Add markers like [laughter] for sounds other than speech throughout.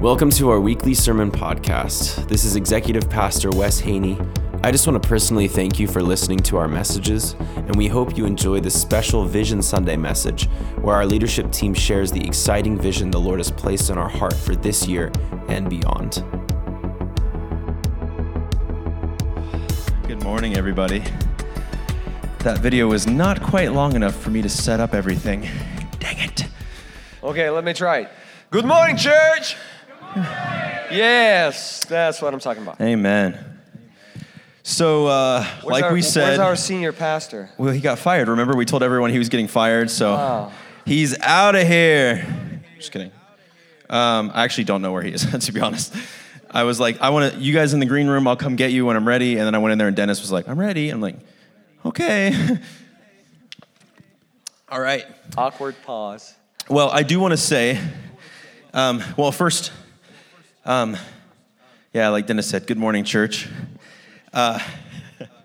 Welcome to our weekly sermon podcast. This is Executive Pastor Wes Haney. I just want to personally thank you for listening to our messages, and we hope you enjoy this special Vision Sunday message where our leadership team shares the exciting vision the Lord has placed in our heart for this year and beyond. Good morning, everybody. That video was not quite long enough for me to set up everything. Dang it. Okay, let me try it. Good morning, church. [laughs] Yes, that's what I'm talking about. Amen. So, uh, like our- we said, where's our senior pastor? well, he got fired. Remember, we told everyone he was getting fired, so Wow. he's out of here. Just kidding. Um, I actually don't know where he is, [laughs] to be honest. I was like, I want to, you guys in the green room, I'll come get you when I'm ready. And then I went in there, and Dennis was like, I'm ready. I'm like, okay. [laughs] All right. Awkward pause. Well, I do want to say, um, well, first, um, yeah, like Dennis said, good morning, church. Uh,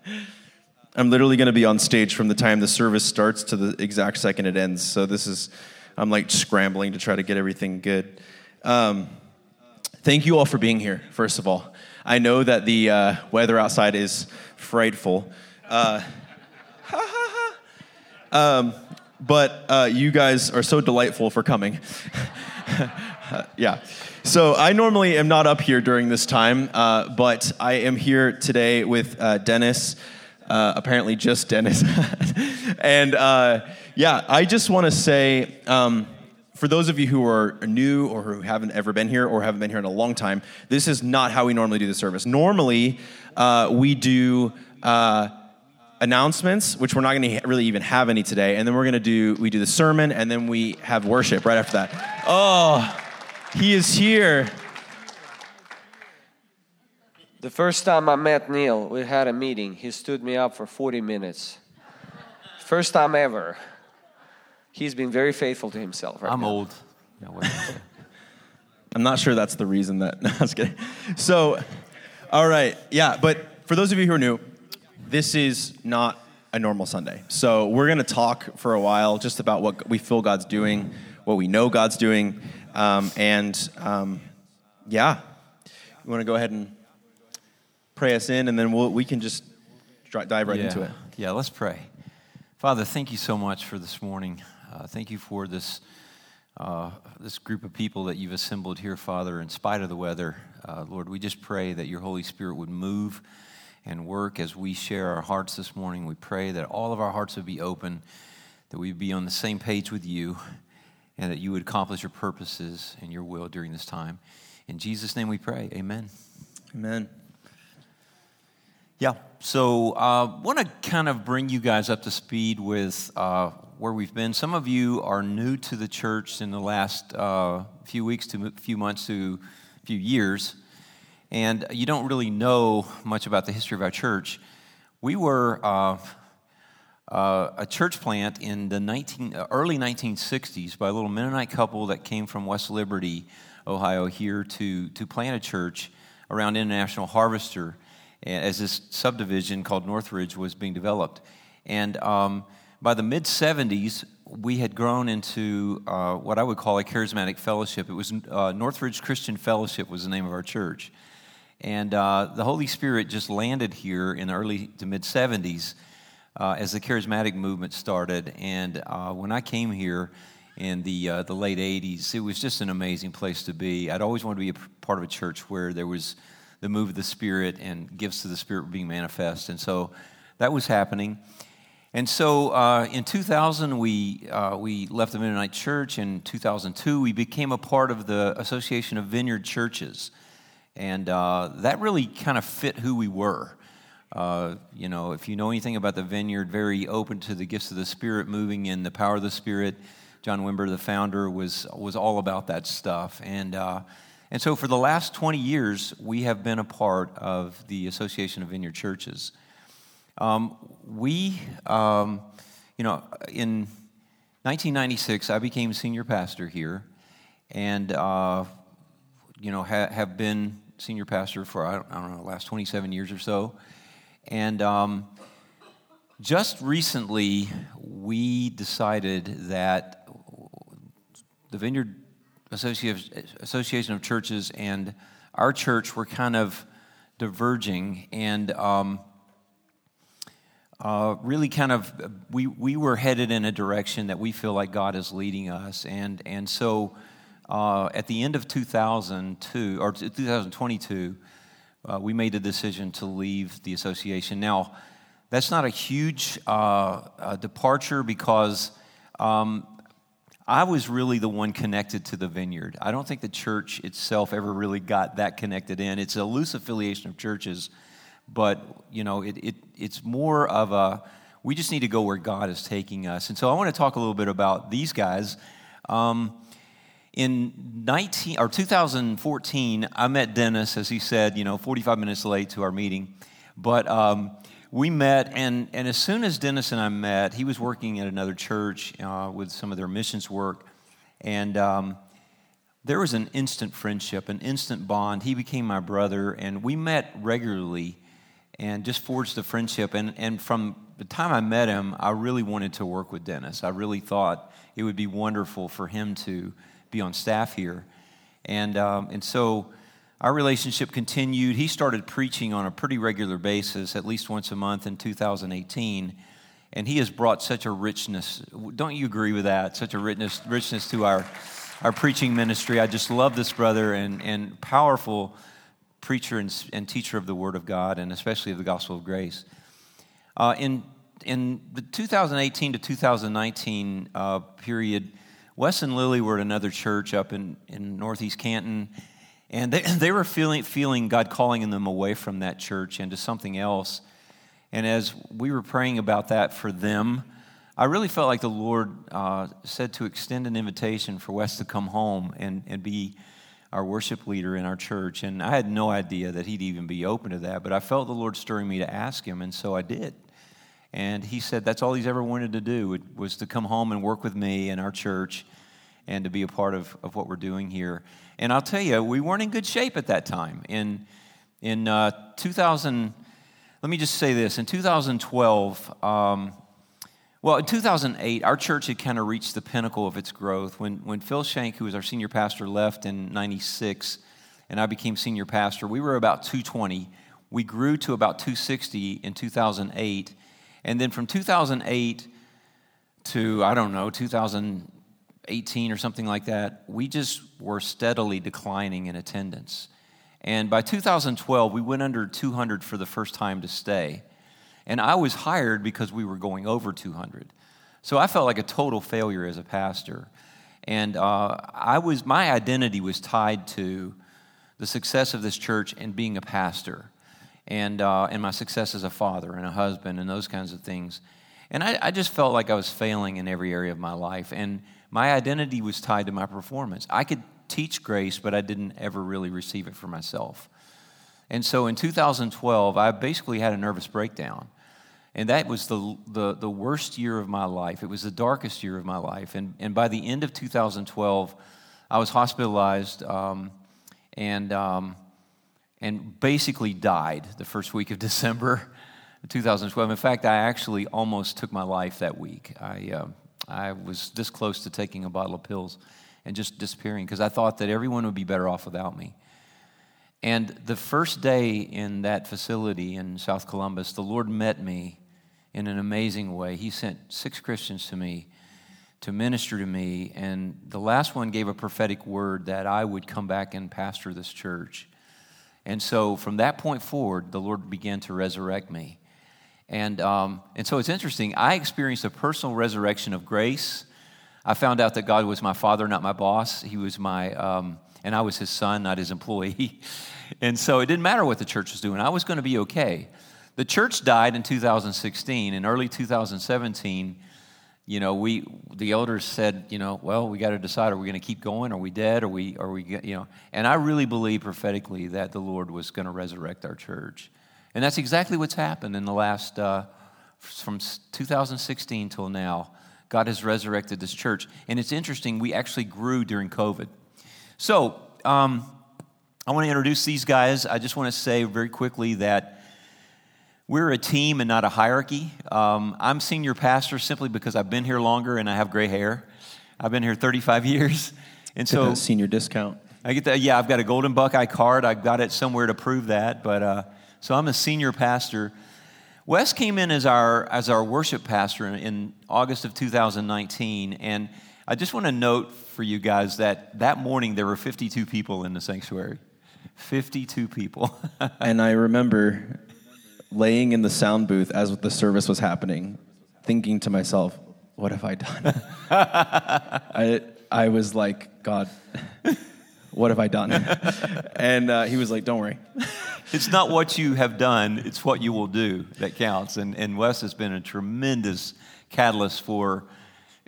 [laughs] I'm literally going to be on stage from the time the service starts to the exact second it ends. So this is, I'm like scrambling to try to get everything good. Um, thank you all for being here, first of all. I know that the uh, weather outside is frightful. Uh, [laughs] um, but uh, you guys are so delightful for coming. [laughs] yeah. So I normally am not up here during this time, uh, but I am here today with uh, Dennis. Uh, apparently, just Dennis. [laughs] and uh, yeah, I just want to say. Um, for those of you who are new or who haven't ever been here or haven't been here in a long time, this is not how we normally do the service. Normally, uh, we do uh, announcements, which we're not going to really even have any today, and then we're going to do we do the sermon, and then we have worship right after that. Oh, he is here. The first time I met Neil, we had a meeting. He stood me up for 40 minutes. First time ever. He's been very faithful to himself. Right I'm now. old. No, wait. I'm not sure that's the reason that. [laughs] No, I was kidding. So, all right, yeah. But for those of you who are new, this is not a normal Sunday. So we're going to talk for a while just about what we feel God's doing, what we know God's doing, um, and um, yeah, you want to go ahead and pray us in, and then we'll, we can just dive right yeah. into it. Yeah, let's pray. Father, thank you so much for this morning. Uh, thank you for this, uh, this group of people that you've assembled here, Father, in spite of the weather. Uh, Lord, we just pray that your Holy Spirit would move and work as we share our hearts this morning. We pray that all of our hearts would be open, that we'd be on the same page with you, and that you would accomplish your purposes and your will during this time. In Jesus' name we pray. Amen. Amen. Yeah. So I uh, want to kind of bring you guys up to speed with uh, where we've been. Some of you are new to the church in the last uh, few weeks to a few months to a few years, and you don't really know much about the history of our church. We were uh, a church plant in the 19, uh, early 1960s by a little Mennonite couple that came from West Liberty, Ohio, here to, to plant a church around International Harvester as this subdivision called Northridge was being developed. And um, by the mid 70s, we had grown into uh, what I would call a charismatic fellowship. It was uh, Northridge Christian Fellowship was the name of our church. And uh, the Holy Spirit just landed here in the early to mid 70s uh, as the charismatic movement started. And uh, when I came here in the, uh, the late 80s, it was just an amazing place to be. I'd always wanted to be a part of a church where there was the move of the Spirit and gifts of the Spirit were being manifest. And so that was happening. And so uh, in 2000, we, uh, we left the Mennonite Church. In 2002, we became a part of the Association of Vineyard Churches. And uh, that really kind of fit who we were. Uh, you know, if you know anything about the vineyard, very open to the gifts of the Spirit, moving in the power of the Spirit. John Wimber, the founder, was, was all about that stuff. And uh, and so, for the last 20 years, we have been a part of the Association of Vineyard Churches. Um, we, um, you know, in 1996, I became senior pastor here, and, uh, you know, ha- have been senior pastor for, I don't, I don't, know, the last 27 years or so. And um, just recently, we decided that the Vineyard Association of Churches and our church were kind of diverging and um, uh, really kind of we, we were headed in a direction that we feel like God is leading us. And, and so uh, at the end of 2002 or 2022, uh, we made a decision to leave the association. Now, that's not a huge uh, departure because um, I was really the one connected to the vineyard. I don't think the church itself ever really got that connected in. It's a loose affiliation of churches, but you know, it, it, it's more of a we just need to go where God is taking us. And so I want to talk a little bit about these guys. Um, in 19 or 2014, I met Dennis, as he said, you know, 45 minutes late to our meeting, but um, we met, and, and as soon as Dennis and I met, he was working at another church uh, with some of their missions work, and um, there was an instant friendship, an instant bond. He became my brother, and we met regularly and just forged a friendship. And, and from the time I met him, I really wanted to work with Dennis. I really thought it would be wonderful for him to be on staff here. And, um, and so our relationship continued. He started preaching on a pretty regular basis, at least once a month in 2018. And he has brought such a richness. Don't you agree with that? Such a richness, richness to our, our preaching ministry. I just love this brother and, and powerful preacher and, and teacher of the Word of God, and especially of the gospel of grace. Uh, in, in the 2018 to 2019 uh, period, Wes and Lily were at another church up in, in Northeast Canton and they, [laughs] they were feeling, feeling God calling them away from that church into something else. And as we were praying about that for them, I really felt like the Lord uh, said to extend an invitation for Wes to come home and, and be our worship leader in our church. And I had no idea that he'd even be open to that, but I felt the Lord stirring me to ask him, and so I did. And he said that's all he's ever wanted to do was to come home and work with me in our church and to be a part of, of what we're doing here. And I'll tell you, we weren't in good shape at that time. In, in uh, 2000, let me just say this in 2012, um, well, in 2008, our church had kind of reached the pinnacle of its growth. When, when Phil Shank, who was our senior pastor, left in 96, and I became senior pastor, we were about 220. We grew to about 260 in 2008. And then from 2008 to, I don't know, 2018 or something like that, we just were steadily declining in attendance. And by 2012, we went under 200 for the first time to stay. And I was hired because we were going over 200. So I felt like a total failure as a pastor. And uh, I was, my identity was tied to the success of this church and being a pastor, and, uh, and my success as a father and a husband and those kinds of things. And I, I just felt like I was failing in every area of my life. And my identity was tied to my performance. I could teach grace, but I didn't ever really receive it for myself. And so in 2012, I basically had a nervous breakdown. And that was the, the, the, worst year of my life. It was the darkest year of my life. And, and by the end of 2012, I was hospitalized um, and, um, and basically died the first week of [laughs] December 2012. In fact, I actually almost took my life that week. I, uh, I was this close to taking a bottle of pills and just disappearing because I thought that everyone would be better off without me. And the first day in that facility in South Columbus, the Lord met me in an amazing way. He sent six Christians to me to minister to me, and the last one gave a prophetic word that I would come back and pastor this church. And so from that point forward, the Lord began to resurrect me. And, um, and so it's interesting. I experienced a personal resurrection of grace. I found out that God was my father, not my boss. He was my, um, and I was his son, not his employee. [laughs] and so it didn't matter what the church was doing, I was going to be okay. The church died in 2016. In early 2017, you know, we the elders said, you know, well, we got to decide: are we going to keep going? Are we dead? Are we? Are we? You know, and I really believe prophetically that the Lord was going to resurrect our church. And that's exactly what's happened in the last, uh, from 2016 till now. God has resurrected this church. And it's interesting, we actually grew during COVID. So, um, I want to introduce these guys. I just want to say very quickly that we're a team and not a hierarchy. Um, I'm senior pastor simply because I've been here longer and I have gray hair. I've been here 35 [laughs] years. And so senior discount. I get that. Yeah, I've got a Golden Buckeye card. I got it somewhere to prove that. But uh, so I'm a senior pastor. Wes came in as our as our worship pastor in August of 2019, and I just want to note for you guys that that morning there were 52 people in the sanctuary. 52 people. [laughs] and I remember laying in the sound booth as the service was happening, thinking to myself, "What have I done?" [laughs] I I was like, "God, what have I done?" [laughs] and uh, he was like, "Don't worry." it's not what you have done; it's what you will do that counts. And and Wes has been a tremendous catalyst for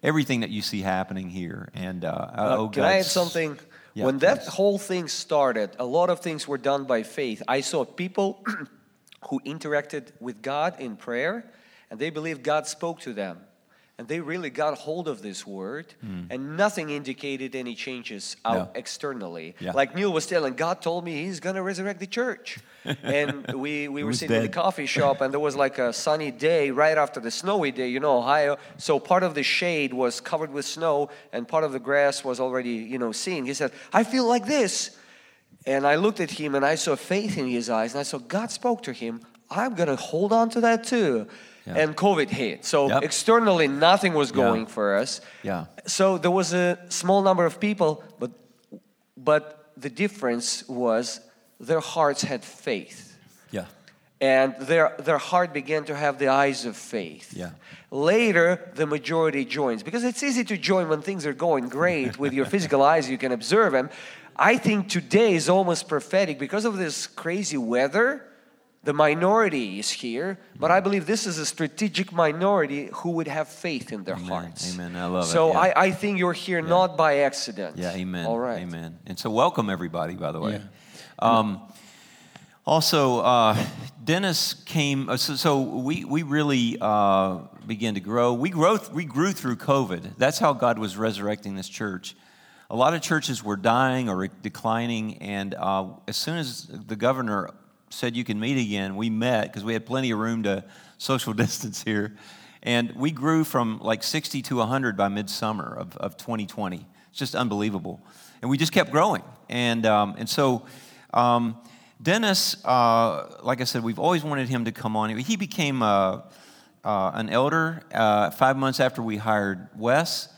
everything that you see happening here. And uh, uh, oh, can I add something? Yeah, when that please. whole thing started, a lot of things were done by faith. I saw people [clears throat] who interacted with God in prayer, and they believed God spoke to them. And they really got hold of this word, hmm. and nothing indicated any changes out. No. externally. Yeah. Like Neil was telling, God told me He's to resurrect the church. [laughs] and we, we were sitting in the coffee shop, and there was like a sunny day right after the snowy day, you know, Ohio. So part of the shade was covered with snow, and part of the grass was already, you know, seen. He said, I feel like this. And I looked at him and I saw faith in his eyes, and I saw God spoke to him. I'm going to hold on to that too. Yeah. And COVID hit. So Yep. externally, nothing was Yeah. going for us. Yeah. So there was a small number of people, but, but the difference was their hearts had faith Yeah. and their, their heart began to have the eyes of faith. Yeah. Later, the majority joins because it's easy to join when things are going great with your [laughs] physical eyes, you can observe them. I think today is almost prophetic because of this crazy weather. The minority is here, but I believe this is a strategic minority who would have faith in their Amen. hearts. Amen. I love it. So Yeah. I, I think you're here not by accident. Yeah, amen. All right. Amen. And so, welcome everybody, by the way. Yeah. Um, also, uh, Dennis came, uh, so, so we, we really uh, began to grow. We, grow. we grew through COVID. That's how God was resurrecting this church. A lot of churches were dying or declining, and uh, as soon as the governor said you can meet again, we met because we had plenty of room to social [laughs] distance here. And we grew from like 60 to 100 by midsummer of, of 2020. It's just unbelievable. And we just kept growing. And, um, and so um, Dennis, uh, like I said, we've always wanted him to come on. He became uh, uh, an elder uh, five months after we hired Wes.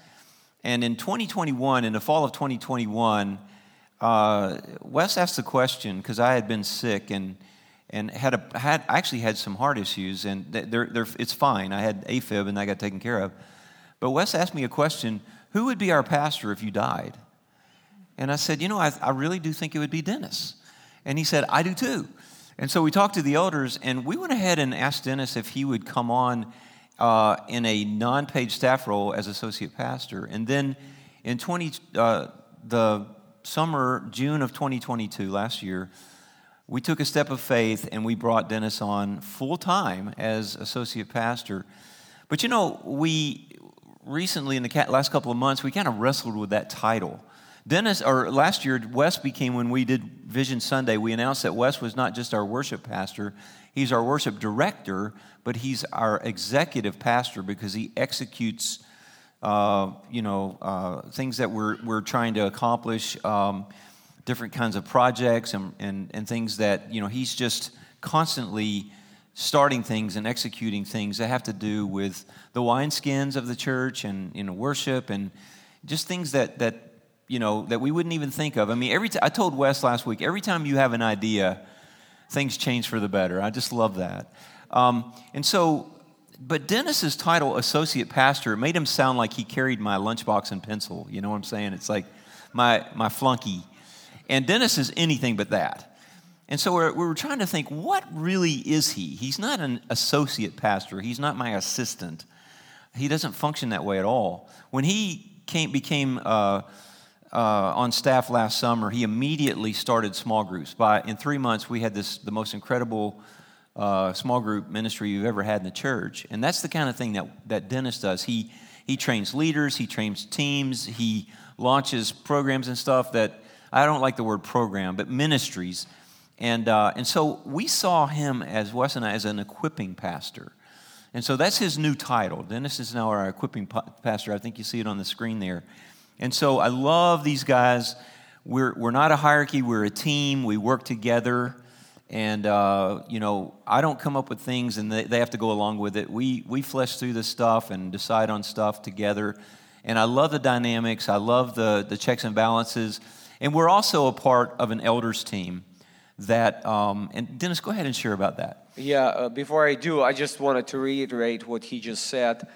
And in 2021, in the fall of 2021, uh, Wes asked the question because I had been sick and and had a had actually had some heart issues and they're, they're, it's fine. I had AFib and I got taken care of. But Wes asked me a question: Who would be our pastor if you died? And I said, you know, I, I really do think it would be Dennis. And he said, I do too. And so we talked to the elders, and we went ahead and asked Dennis if he would come on uh, in a non-paid staff role as associate pastor. And then in 20, uh, the summer, June of 2022, last year, we took a step of faith and we brought Dennis on full time as associate pastor. But you know, we recently, in the last couple of months, we kind of wrestled with that title. Dennis, or last year, Wes became when we did Vision Sunday, we announced that Wes was not just our worship pastor, he's our worship director, but he's our executive pastor because he executes, uh, you know, uh, things that we're, we're trying to accomplish, um, different kinds of projects and, and, and things that, you know, he's just constantly starting things and executing things that have to do with the wineskins of the church and, you know, worship and just things that, that you know, that we wouldn't even think of. I mean, every t- I told Wes last week, every time you have an idea, things change for the better. I just love that. Um, and so, but Dennis's title, associate pastor, made him sound like he carried my lunchbox and pencil. You know what I'm saying? It's like my, my flunky. And Dennis is anything but that. And so we're, we were trying to think, what really is he? He's not an associate pastor. He's not my assistant. He doesn't function that way at all. When he came, became uh, uh, on staff last summer, he immediately started small groups. By in three months, we had this the most incredible uh, small group ministry you've ever had in the church, and that's the kind of thing that that Dennis does. He he trains leaders, he trains teams, he launches programs and stuff that I don't like the word program, but ministries, and uh, and so we saw him as Wes and I as an equipping pastor. And so that's his new title. Dennis is now our equipping pastor. I think you see it on the screen there. And so I love these guys. We're, we're not a hierarchy, we're a team. We work together. And, uh, you know, I don't come up with things and they, they have to go along with it. We, we flesh through this stuff and decide on stuff together. And I love the dynamics, I love the, the checks and balances. And we're also a part of an elders team that, um, and Dennis, go ahead and share about that. Yeah, uh, before I do, I just wanted to reiterate what he just said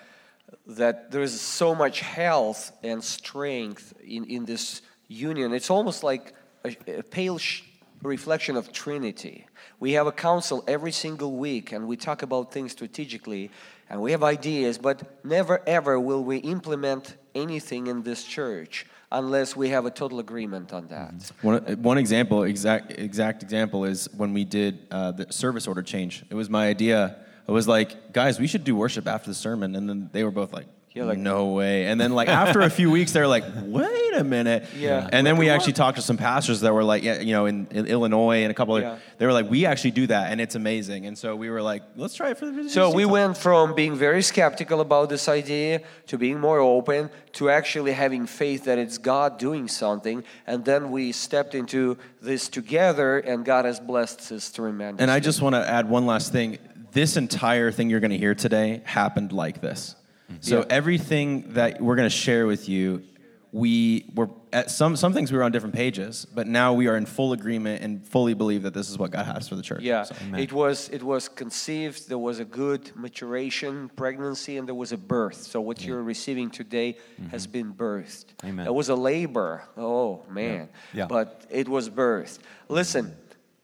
that there's so much health and strength in, in this union. It's almost like a, a pale sh- reflection of Trinity. We have a council every single week and we talk about things strategically and we have ideas, but never ever will we implement anything in this church unless we have a total agreement on that. One, one example, exact, exact example, is when we did uh, the service order change. It was my idea. I was like, guys, we should do worship after the sermon. And then they were both like, Yeah, like- no way. And then like [laughs] after a few weeks, they're like, wait a minute. Yeah. And then Like, we what? actually talked to some pastors that were like, yeah, you know, in, in Illinois and a couple Yeah. of, they were like, we actually do that and it's amazing. And so we were like, let's try it for the So we went from being very skeptical about this idea to being more open to actually having faith that it's God doing something. And then we stepped into this together, and God has blessed us tremendously. And I just want to add one last thing. This entire thing you're going to hear today happened like this. Mm-hmm. So Yeah. everything that we're going to share with you, we were at some some things we were on different pages, but now we are in full agreement and fully believe that this is what God has for the church. Yeah, So- it was it was conceived. There was a good maturation, pregnancy, and there was a birth. So what you're receiving today mm-hmm. has been birthed. Amen. It was a labor. Oh man, Yeah. but it was birthed. Listen,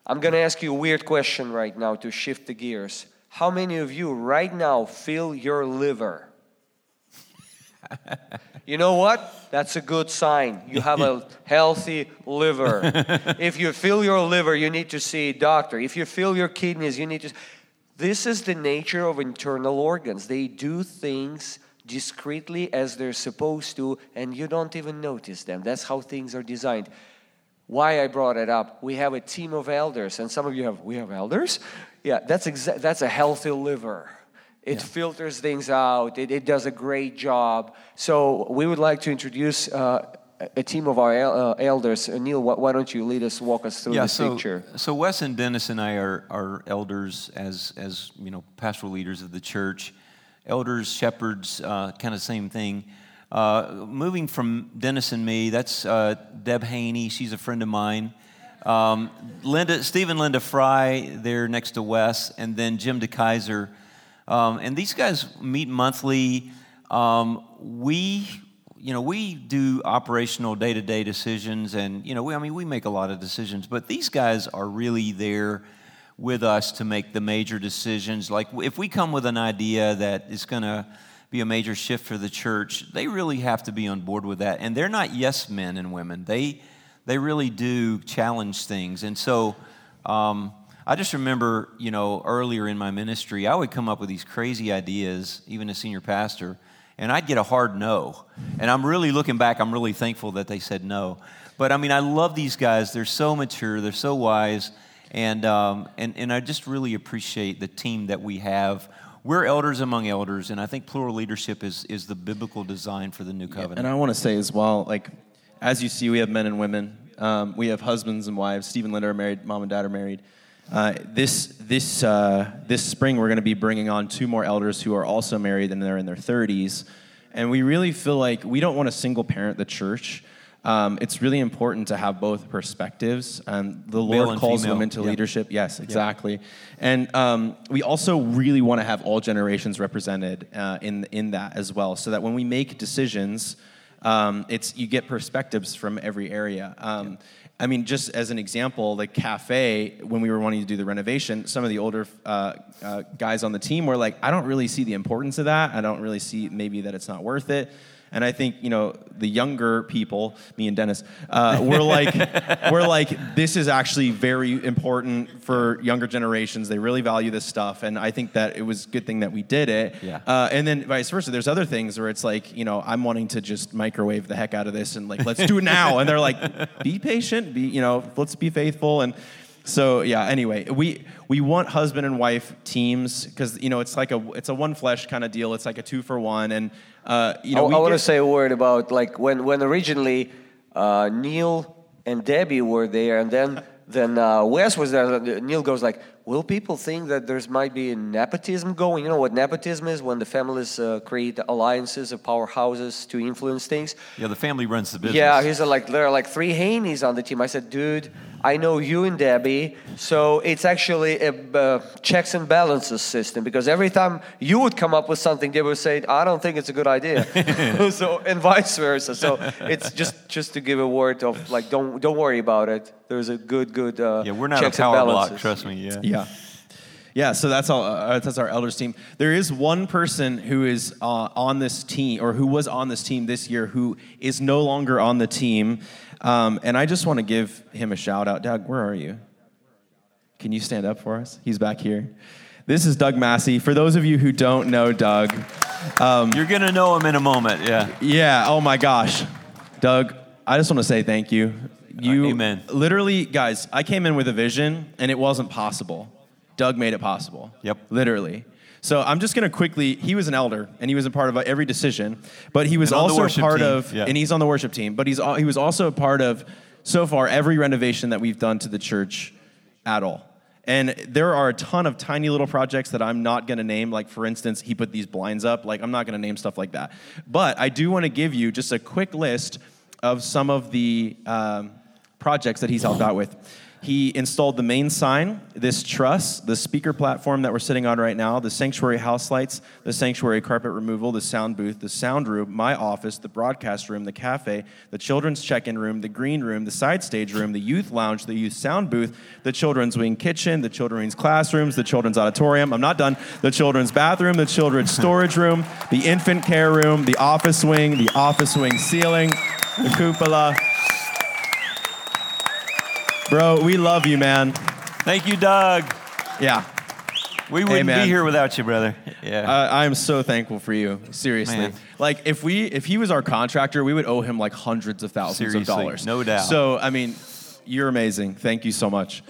I'm gonna ask you a weird question right now to shift the gears. How many of you right now feel your liver? You know what? That's a good sign. You have a healthy liver. [laughs] if you feel your liver, you need to see a doctor. If you feel your kidneys, you need to. This is the nature of internal organs. They do things discreetly as they're supposed to, and you don't even notice them. That's how things are designed. Why I brought it up? We have a team of elders, and some of you have. We have elders. Yeah, that's exa- that's a healthy liver. It filters things out. It, it does a great job. So we would like to introduce uh, a- team of our el- uh, elders. Uh, Neil, why, why don't you lead us, walk us through yeah, this so, picture? so Wes and Dennis and I are, are elders as, as, you know, pastoral leaders of the church. Elders, shepherds, uh, kind of same thing. Uh, moving from Dennis and me, that's uh, Deb Haney. She's a friend of mine. Um, Linda, Steve and Linda Fry, they're next to Wes, and then Jim DeKaiser. Um, and these guys meet monthly. Um, we, you know, we do operational day-to-day decisions, and you know, we, I mean, we make a lot of decisions, but these guys are really there with us to make the major decisions. Like if we come with an idea that is going to be a major shift for the church, they really have to be on board with that. And they're not yes men and women. They they really do challenge things. And so um, I just remember, you know, earlier in my ministry, I would come up with these crazy ideas, even as senior pastor, and I'd get a hard no. And I'm really looking back, I'm really thankful that they said no. But I mean, I love these guys. They're so mature, they're so wise, and, um, and, and I just really appreciate the team that we have. We're elders among elders, and I think plural leadership is, is the biblical design for the new covenant. And I want to say as well, like, as you see, we have men and women. Um, we have husbands and wives. Steve and Linda are married. Mom and dad are married. Uh, this this uh, this spring, we're going to be bringing on two more elders who are also married and they're in their 30s. And we really feel like we don't want to single parent the church. Um, it's really important to have both perspectives. Um, the Male Lord and calls female. them into Yeah. leadership. Yes, exactly. And um, we also really want to have all generations represented uh, in in that as well, so that when we make decisions, um, it's you get perspectives from every area. Um, I mean, just as an example, the cafe when we were wanting to do the renovation, some of the older uh, uh, guys on the team were like, "I don't really see the importance of that. I don't really see maybe that it's not worth it." And I think you know the younger people, me and Dennis, uh, we're like, [laughs] we're like, this is actually very important for younger generations. They really value this stuff, and I think that it was a good thing that we did it. Yeah. Uh, and then vice versa. There's other things where it's like, you know, I'm wanting to just microwave the heck out of this and like, let's do it now. And they're like, be patient, be, you know, let's be faithful. And So yeah. Anyway, we we want husband and wife teams because you know it's like a it's a one flesh kind of deal. It's like a two for one, and uh, you know I, I want to say a word about like when when originally uh, Neil and Debbie were there, and then then uh, Wes was there. Neil goes like, "Will people think that there's might be nepotism going? You know what nepotism is? When the families uh, create alliances of powerhouses to influence things." Yeah, the family runs the business. Yeah, he's like there are like three Haneys on the team. I said, dude, I know you and Debbie, so it's actually a uh, checks and balances system because every time you would come up with something, they would say, I don't think it's a good idea. [laughs] [laughs] so and vice versa. So it's just just to give a word of like, don't don't worry about it. There's a good good uh, yeah, we're not a checks and power block. Trust me. Yeah. Yeah. Yeah, Yeah, so that's all. Uh, that's our elders team. There is one person who is uh, on this team, or who was on this team this year, who is no longer on the team, um, and I just want to give him a shout out. Doug, where are you? Can you stand up for us? He's back here. This is Doug Massey. For those of you who don't know Doug, You're gonna know him in a moment. Yeah. yeah. Oh my gosh, Doug. I just want to say thank you. You, amen. Literally, guys. I came in with a vision, and it wasn't possible. Doug made it possible. Yep. Literally. So I'm just gonna quickly. He was an elder, and he was a part of every decision. But he was And on the also a part team, of, yeah. and he's on the worship team. But he's he was also a part of, so far, every renovation that we've done to the church, at all. And there are a ton of tiny little projects that I'm not going to name. Like, for instance, he put these blinds up. Like, I'm not going to name stuff like that. But I do want to give you just a quick list of some of the um, projects that he's helped out with. He installed the main sign, this truss, the speaker platform that we're sitting on right now, the sanctuary house lights, the sanctuary carpet removal, the sound booth, the sound room, my office, the broadcast room, the cafe, the children's check in room, the green room, the side stage room, the youth lounge, the youth sound booth, the children's wing kitchen, the children's classrooms, the children's auditorium. I'm not done. The children's bathroom, the children's storage room, the infant care room, the office wing, the office wing ceiling, the cupola. Bro, we love you, man. Thank you, Doug. Yeah. We wouldn't be here without you, brother. Yeah. I, I am so thankful for you. Seriously. Man. Like if we if he was our contractor, we would owe him like hundreds of thousands Seriously, of dollars. no doubt. So I mean, you're amazing. Thank you so much.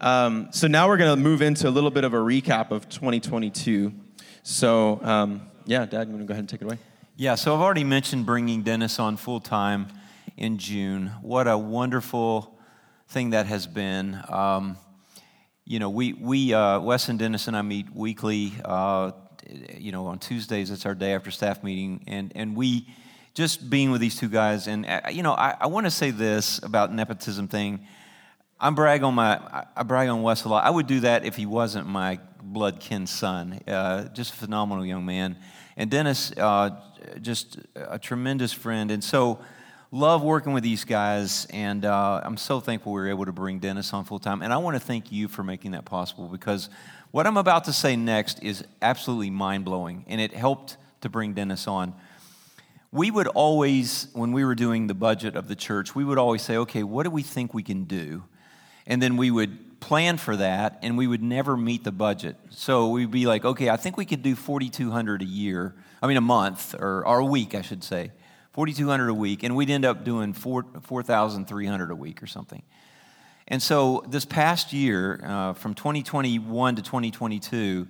Um, so now we're gonna move into a little bit of a recap of 2022. So um, yeah, Dad, you want to go ahead and take it away? Yeah, so I've already mentioned bringing Dennis on full time in June. What a wonderful thing that has been. Um, you know, we, we uh, Wes and Dennis and I meet weekly. Uh, you know, on Tuesdays, it's our day after staff meeting. And, and we just being with these two guys. And, uh, you know, I, I want to say this about nepotism thing. I brag on my, I- brag on Wes a lot. I would do that if he wasn't my blood kin son. Uh, just a phenomenal young man. And Dennis, uh, just a tremendous friend. And so, love working with these guys. And uh, I'm so thankful we were able to bring Dennis on full time. And I want to thank you for making that possible because what I'm about to say next is absolutely mind blowing. And it helped to bring Dennis on we would always, when we were doing the budget of the church, we would always say, okay, what do we think we can do? And then we would plan for that, and we would never meet the budget. So we'd be like, okay, I think we could do 4,200 a year, I mean, a month, or, or a week, I should say. 4,200 a week, and we'd end up doing 4 4,300 a week or something. And so this past year, uh, from 2021 to 2022,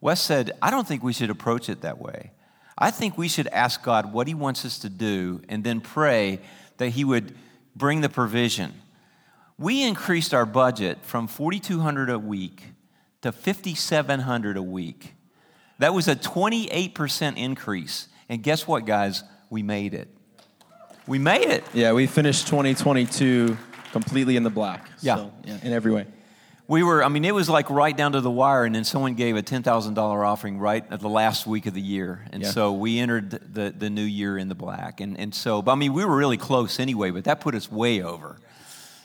Wes said, I don't think we should approach it that way. I think we should ask God what He wants us to do and then pray that He would bring the provision. We increased our budget from 4,200 a week to 5,700 a week. That was a 28% increase. And guess what, guys? We made it. We made it. Yeah, we finished 2022 completely in the black. Yeah. So, yeah in every way. We were, I mean, it was like right down to the wire, and then someone gave a $10,000 offering right at the last week of the year. And Yeah. so we entered the, the new year in the black. And, and so, but I mean, we were really close anyway, but that put us way over.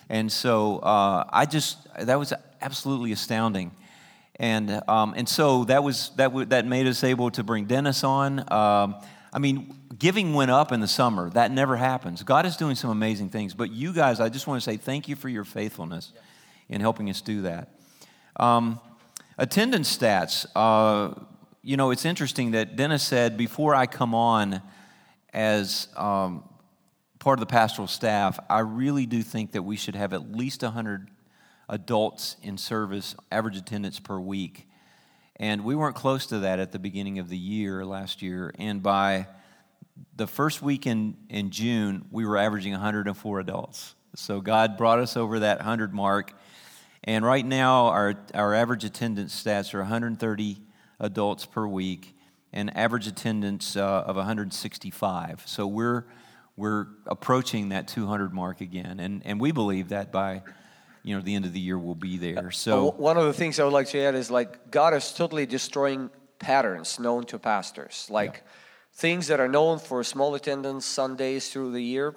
And so uh, I just, that was absolutely astounding. And, um, and so that, was, that, w- that made us able to bring Dennis on. Um, I mean, giving went up in the summer. That never happens. God is doing some amazing things. But you guys, I just want to say thank you for your faithfulness in helping us do that. Um, attendance stats. Uh, you know, it's interesting that Dennis said before I come on as um, part of the pastoral staff, I really do think that we should have at least 100 adults in service, average attendance per week. And we weren't close to that at the beginning of the year last year. And by the first week in, in June, we were averaging 104 adults. So God brought us over that 100 mark. And right now, our, our average attendance stats are 130 adults per week and average attendance uh, of 165. So we're, we're approaching that 200 mark again. And, and we believe that by you know the end of the year we'll be there. So one of the things I would like to add is like God is totally destroying patterns known to pastors, like yeah. things that are known for small attendance Sundays through the year.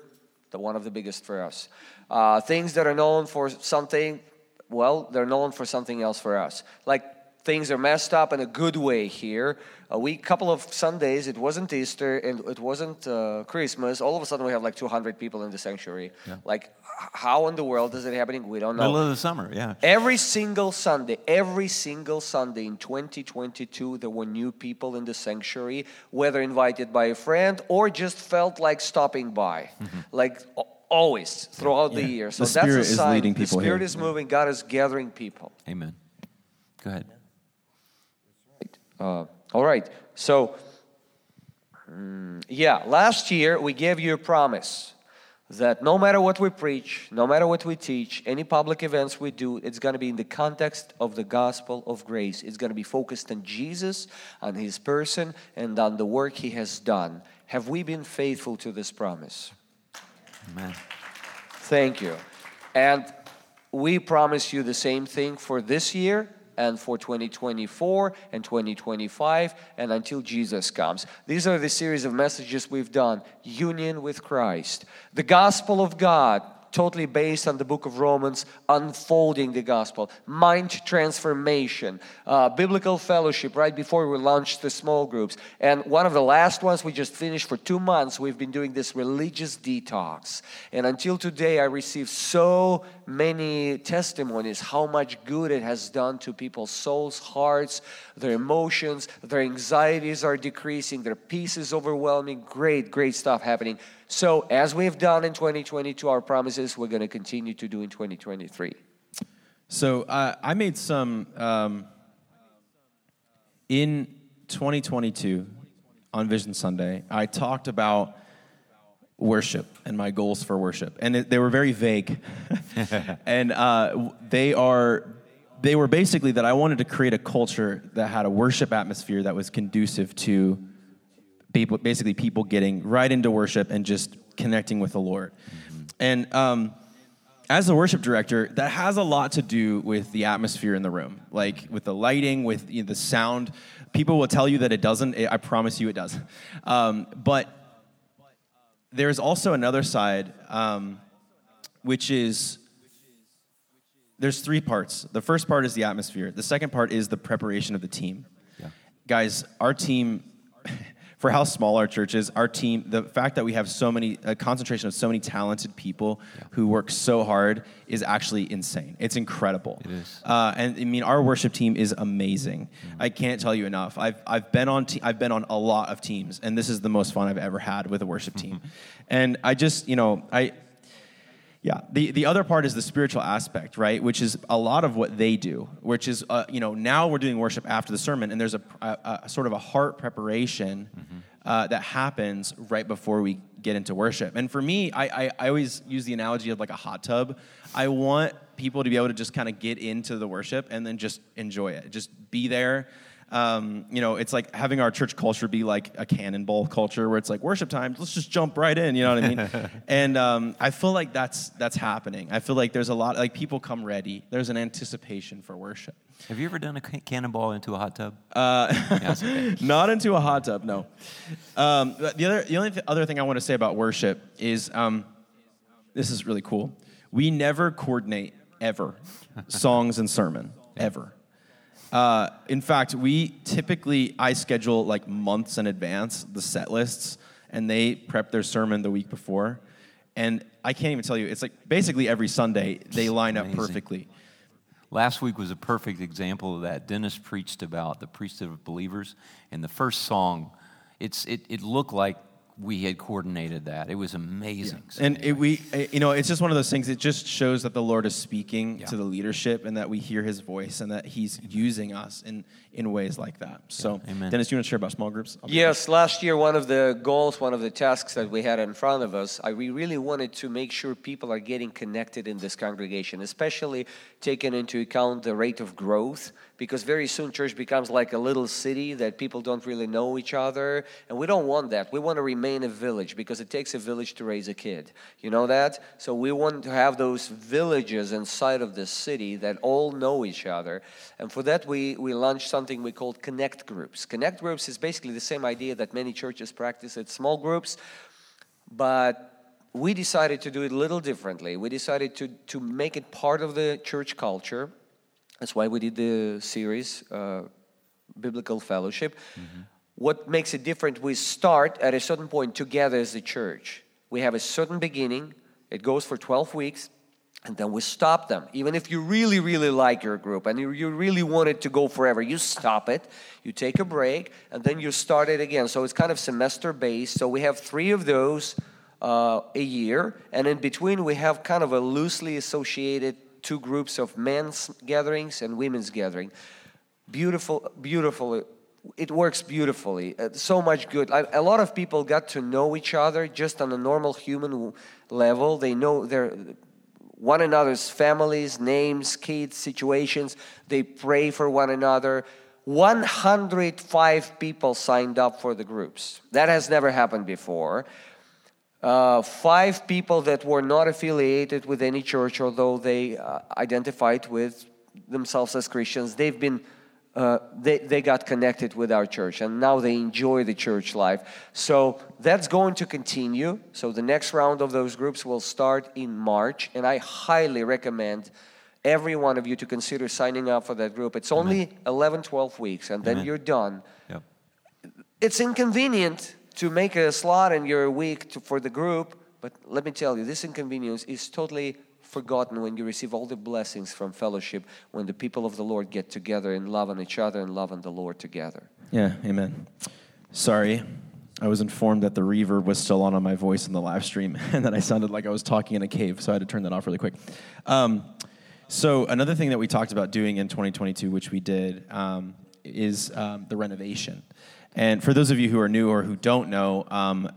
The one of the biggest for us. Uh, things that are known for something, well, they're known for something else for us. Like things are messed up in a good way here. A week, couple of Sundays, it wasn't Easter and it wasn't uh, Christmas. All of a sudden, we have like 200 people in the sanctuary. Yeah. Like, how in the world is it happening? We don't know. Middle of the summer, yeah. Every single Sunday, every single Sunday in 2022, there were new people in the sanctuary, whether invited by a friend or just felt like stopping by. Mm-hmm. Like, always throughout yeah. the year. So the that's a sign. the Spirit here. is moving. God is gathering people. Amen. Go ahead. Uh, all right. So, um, yeah, last year we gave you a promise that no matter what we preach, no matter what we teach, any public events we do, it's going to be in the context of the gospel of grace. It's going to be focused on Jesus, on his person, and on the work he has done. Have we been faithful to this promise? Amen. Thank you. And we promise you the same thing for this year and for 2024 and 2025 and until Jesus comes. These are the series of messages we've done union with Christ, the gospel of God totally based on the book of Romans, unfolding the gospel, mind transformation, uh, biblical fellowship right before we launched the small groups. And one of the last ones we just finished for two months, we've been doing this religious detox. And until today, I received so many testimonies how much good it has done to people's souls, hearts, their emotions, their anxieties are decreasing, their peace is overwhelming. Great, great stuff happening. So, as we've done in 2022, our promises we're going to continue to do in 2023. So, uh, I made some um, in 2022 on Vision Sunday. I talked about worship and my goals for worship, and it, they were very vague. [laughs] and uh, they are they were basically that I wanted to create a culture that had a worship atmosphere that was conducive to people, basically people getting right into worship and just connecting with the Lord. Mm-hmm. And um, as a worship director, that has a lot to do with the atmosphere in the room, like with the lighting, with you know, the sound. People will tell you that it doesn't. I promise you, it does. Um, but there's also another side, um, which is there's three parts. The first part is the atmosphere. The second part is the preparation of the team. Yeah. Guys, our team for how small our church is, our team, the fact that we have so many, a concentration of so many talented people yeah. who work so hard is actually insane. It's incredible. It is. Uh, and I mean, our worship team is amazing. Mm-hmm. I can't tell you enough. I've, I've been on, te- I've been on a lot of teams, and this is the most fun I've ever had with a worship team. Mm-hmm. And I just, you know, I, yeah, the, the other part is the spiritual aspect, right? Which is a lot of what they do, which is, uh, you know, now we're doing worship after the sermon, and there's a, a, a sort of a heart preparation mm-hmm. uh, that happens right before we get into worship. And for me, I, I, I always use the analogy of like a hot tub. I want people to be able to just kind of get into the worship and then just enjoy it, just be there um, you know, it's like having our church culture be like a cannonball culture where it's like worship time, let's just jump right in, you know what I mean? [laughs] and um, I feel like that's that's happening. I feel like there's a lot like people come ready. There's an anticipation for worship. Have you ever done a cannonball into a hot tub? Uh, [laughs] yeah, okay. [laughs] not into a hot tub, no. Um, the other, the only th- other thing I want to say about worship is um, this is really cool. We never coordinate ever songs and sermon ever. Uh, in fact, we typically I schedule like months in advance the set lists, and they prep their sermon the week before. And I can't even tell you, it's like basically every Sunday they line up perfectly. Last week was a perfect example of that. Dennis preached about the priesthood of believers, and the first song, it's it, it looked like we had coordinated that. It was amazing. So And it, we, uh, you know, it's just one of those things. It just shows that the Lord is speaking Yeah. to the leadership, and that we hear His voice, and that He's using us in in ways like that. So, Amen. Dennis, you want to share about small groups? I'll Yes, last year, one of the goals, one of the tasks that we had in front of us, I, we really wanted to make sure people are getting connected in this congregation, especially taking into account the rate of growth, because very soon church becomes like a little city that people don't really know each other, and we don't want that. We want to remain a village because it takes a village to raise a kid. You know that? So we want to have those villages inside of the city that all know each other, and for that we, we launched something we called connect groups. Connect groups is basically the same idea that many churches practice at small groups, but we decided to do it a little differently. We decided to, to make it part of the church culture. That's why we did the series, uh, Biblical Fellowship. What makes it different, we start at a certain point together as a church. We have a certain beginning, it goes for 12 weeks, and then we stop them. Even if you really, really like your group and you, you really want it to go forever, you stop it, you take a break, and then you start it again. So it's kind of semester based. So we have three of those uh, a year, and in between we have kind of a loosely associated two groups of men's gatherings and women's gathering. Beautiful, beautiful. It works beautifully. Uh, so much good. A lot of people got to know each other just on a normal human level. They know their one another's families, names, kids, situations. They pray for one another. 105 people signed up for the groups. That has never happened before. Uh, five people that were not affiliated with any church, although they uh, identified with themselves as Christians, they've been uh, they, they got connected with our church and now they enjoy the church life. So that's going to continue. So the next round of those groups will start in March, and I highly recommend every one of you to consider signing up for that group. It's only 11, 12 weeks, and then Amen. you're done Yep. it's inconvenient to make a slot in your week to, for the group, but let me tell you, this inconvenience is totally forgotten when you receive all the blessings from fellowship, when the people of the Lord get together and love on each other and love on the Lord together. Yeah, amen. Sorry, I was informed that the reverb was still on on my voice in the live stream, [laughs] and that I sounded like I was talking in a cave, so I had to turn that off really quick. Um, so another thing that we talked about doing in 2022, which we did, um, is um, the renovation. And for those of you who are new or who don't know, um,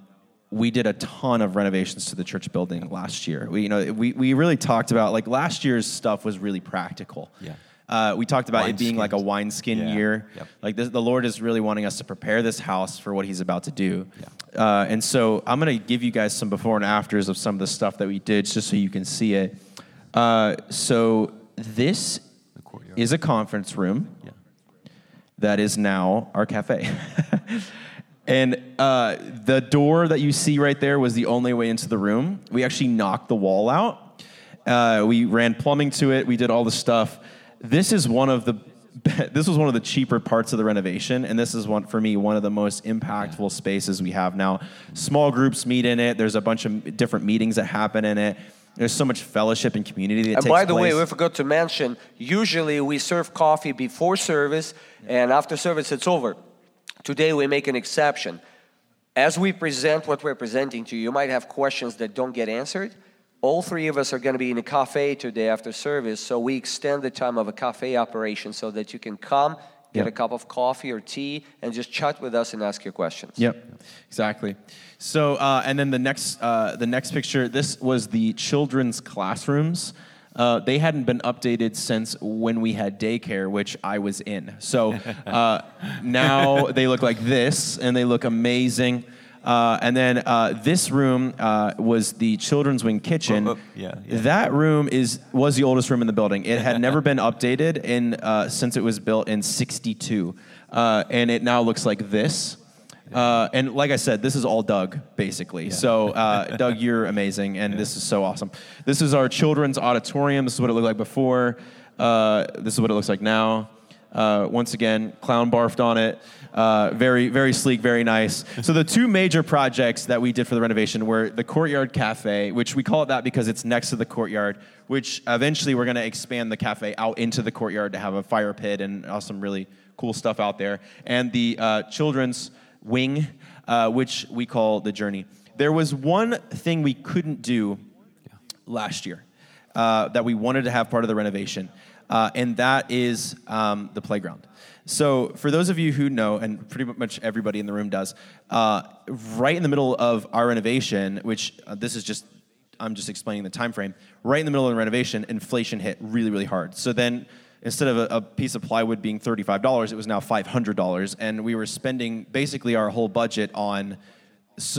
we did a ton of renovations to the church building last year. We, you know, we, we really talked about like last year's stuff was really practical. Yeah. Uh, we talked about it being like a wineskin Yeah. year. Yep. Like this, the Lord is really wanting us to prepare this house for what He's about to do. Yeah. Uh, and so I'm going to give you guys some before and afters of some of the stuff that we did, just so you can see it. Uh, so this is a conference room. That is now our cafe. [laughs] and uh, the door that you see right there was the only way into the room. We actually knocked the wall out. Uh, we ran plumbing to it. We did all the stuff. This is one of the [laughs] this was one of the cheaper parts of the renovation, and this is one for me one of the most impactful spaces we have now. Small groups meet in it. There's a bunch of different meetings that happen in it. There's so much fellowship and community that And takes by the way, we forgot to mention, usually we serve coffee before service, and after service it's over. Today we make an exception. As we present what we're presenting to you, you might have questions that don't get answered. All three of us are going to be in a cafe today after service, so we extend the time of a cafe operation so that you can come, get Yep. a cup of coffee or tea, and just chat with us and ask your questions. Yep, exactly. So, uh, and then the next, uh, the next picture. This was the children's classrooms. Uh, they hadn't been updated since when we had daycare, which I was in. So uh, [laughs] now they look like this, and they look amazing. Uh, and then uh, this room uh, was the children's wing kitchen. Oh, oh, yeah, yeah. That room is was the oldest room in the building. It had never [laughs] been updated in uh, since it was built in '62, uh, and it now looks like this. Uh, and like I said, this is all Doug, basically. So, uh, Doug, you're amazing, and this is so awesome. This is our children's auditorium. This is what it looked like before. Uh, this is what it looks like now. Uh, once again, clown barfed on it. Uh, very, very sleek, very nice. So the two major projects that we did for the renovation were the Courtyard Cafe, which we call it that because it's next to the courtyard. Which eventually we're going to expand the cafe out into the courtyard to have a fire pit and some really cool stuff out there. And the uh, children's wing, uh, which we call the journey. There was one thing we couldn't do last year uh, that we wanted to have part of the renovation, uh, and that is um, the playground. So, for those of you who know, and pretty much everybody in the room does, uh, right in the middle of our renovation, which uh, this is just I'm just explaining the time frame. Right in the middle of the renovation, inflation hit really, really hard. So then instead of a, a, piece of plywood being $35, it was now $500. And we were spending basically our whole budget on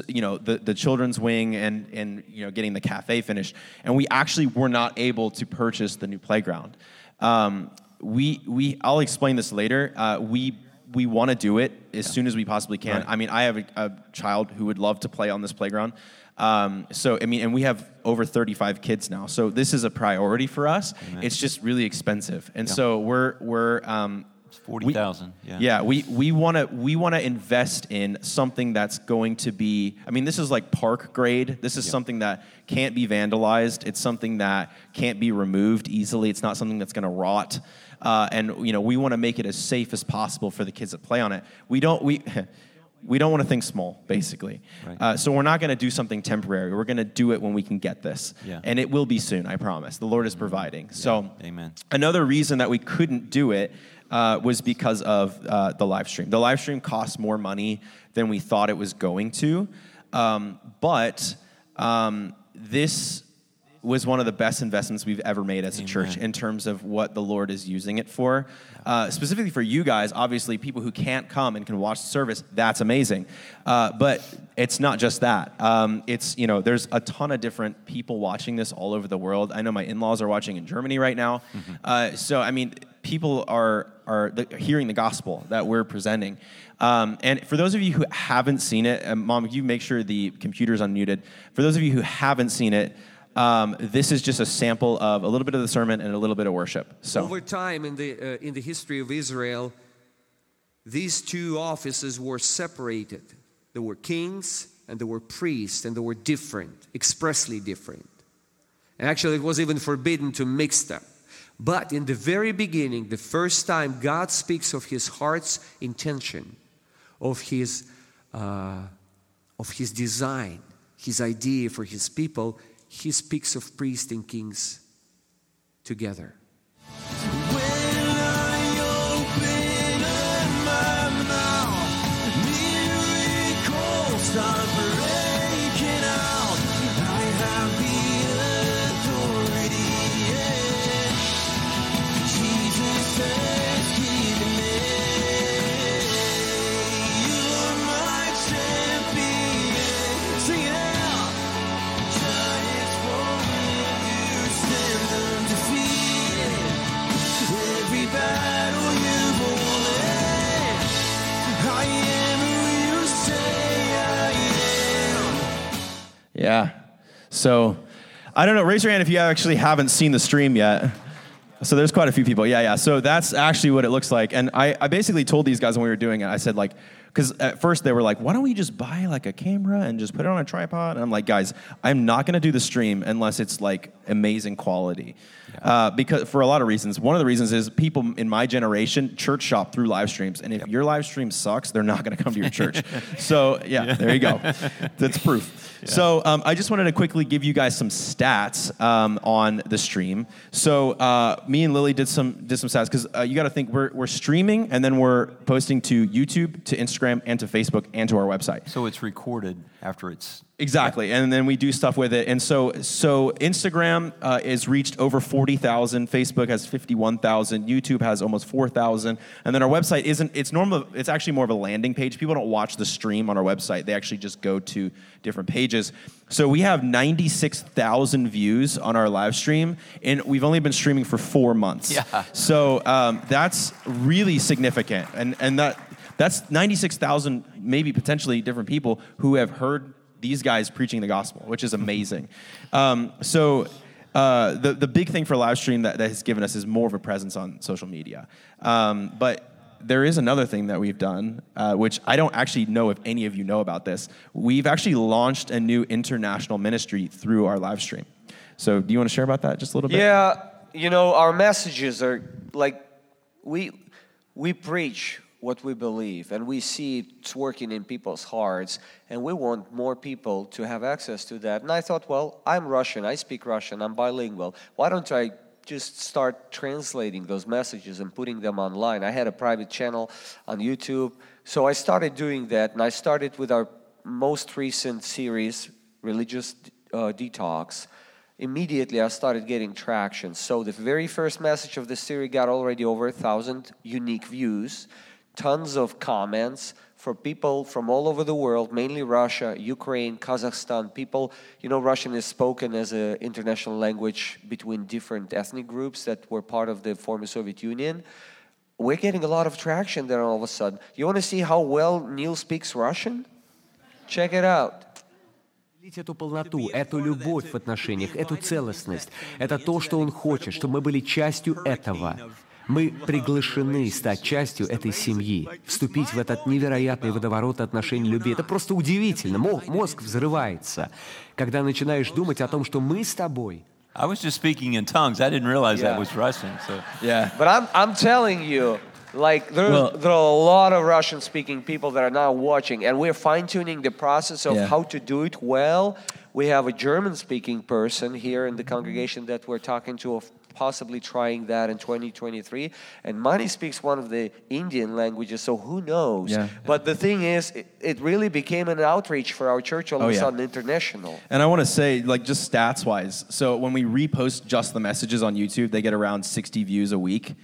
you know the, the children's wing and, and you know getting the cafe finished and we actually were not able to purchase the new playground um, we, we i'll explain this later uh, we we want to do it as soon as we possibly can right. i mean i have a, a, child who would love to play on this playground um, so I mean, and we have over 35 kids now, so this is a priority for us. Amen. It's just really expensive, and yeah. so we're we're um, forty thousand. Yeah. Yeah. We we want to we want to invest in something that's going to be. I mean, this is like park grade. This is yeah. something that can't be vandalized. It's something that can't be removed easily. It's not something that's going to rot. Uh, and you know, we want to make it as safe as possible for the kids that play on it. We don't we. [laughs] we don't want to think small, basically. Right. Uh, so we're not going to do something temporary. We're going to do it when we can get this, yeah. and it will be soon. I promise. The Lord is providing. Yeah. So, Amen. Another reason that we couldn't do it uh, was because of uh, the live stream. The live stream costs more money than we thought it was going to, um, but um, this was one of the best investments we've ever made as a Amen. church in terms of what the Lord is using it for. Uh, specifically for you guys, obviously, people who can't come and can watch the service, that's amazing. Uh, but it's not just that. Um, it's, you know, there's a ton of different people watching this all over the world. I know my in laws are watching in Germany right now. Mm-hmm. Uh, so, I mean, people are, are the, hearing the gospel that we're presenting. Um, and for those of you who haven't seen it, uh, Mom, you make sure the computer's unmuted. For those of you who haven't seen it, um, this is just a sample of a little bit of the sermon and a little bit of worship. So over time in the uh, in the history of Israel, these two offices were separated. There were kings and there were priests, and they were different, expressly different. And actually, it was even forbidden to mix them. But in the very beginning, the first time God speaks of His heart's intention, of His uh, of His design, His idea for His people, he speaks of priests and kings together. Yeah. So I don't know. Raise your hand if you actually haven't seen the stream yet. So there's quite a few people. Yeah, yeah. So that's actually what it looks like. And I, I basically told these guys when we were doing it, I said, like, because at first they were like, why don't we just buy like a camera and just put it on a tripod? And I'm like, guys, I'm not going to do the stream unless it's like amazing quality. Yeah. Uh, because for a lot of reasons. One of the reasons is people in my generation church shop through live streams. And if yep. your live stream sucks, they're not going to come to your church. [laughs] so yeah, yeah, there you go. [laughs] That's proof. Yeah. So um, I just wanted to quickly give you guys some stats um, on the stream. So uh, me and Lily did some did some stats because uh, you got to think we're we're streaming and then we're posting to YouTube, to Instagram, and to Facebook and to our website. So it's recorded after it's Exactly, and then we do stuff with it. And so, so Instagram uh, is reached over forty thousand. Facebook has fifty-one thousand. YouTube has almost four thousand. And then our website isn't. It's normal. It's actually more of a landing page. People don't watch the stream on our website. They actually just go to different pages. So we have ninety-six thousand views on our live stream, and we've only been streaming for four months. Yeah. So um, that's really significant, and and that that's ninety-six thousand, maybe potentially different people who have heard these guys preaching the gospel, which is amazing. [laughs] Um, so uh, the the big thing for live stream that, that has given us is more of a presence on social media. Um, but there is another thing that we've done, uh, which I don't actually know if any of you know about this. We've actually launched a new international ministry through our live stream. So, do you want to share about that just a little bit? Yeah, you know, our messages are like we we preach what we believe, and we see it's working in people's hearts, and we want more people to have access to that. And I thought, well, I'm Russian, I speak Russian, I'm bilingual. Why don't I just start translating those messages and putting them online? I had a private channel on YouTube, so I started doing that, and I started with our most recent series, Religious uh, Detox immediately I started getting traction. So the very first message of the series got already over a thousand unique views, tons of comments for people from all over the world, mainly Russia, Ukraine, Kazakhstan. People, you know, Russian is spoken as an international language between different ethnic groups that were part of the former Soviet Union. We're getting a lot of traction there all of a sudden. You want to see how well Neil speaks Russian? Check it out. эту полноту, эту любовь в отношениях, эту целостность. Это то, что Он хочет, чтобы мы были частью этого. Мы приглашены стать частью этой семьи, вступить в этот невероятный водоворот отношений любви. Это просто удивительно. Мозг взрывается, когда начинаешь думать о том, что мы с тобой. I was just speaking in tongues. I didn't realize yeah. that was Russian. So. Yeah. But I'm, I'm telling you, Like there, well, there are a lot of Russian-speaking people that are now watching, and we're fine-tuning the process of yeah. how to do it well. We have a German-speaking person here in the congregation that we're talking to of possibly trying that in 2023. And Mani speaks one of the Indian languages, so who knows? Yeah. But the thing is, it, it, really became an outreach for our church all oh, of a yeah. sudden international. And I want to say, like, just stats wise, so when we repost just the messages on YouTube, they get around 60 views a week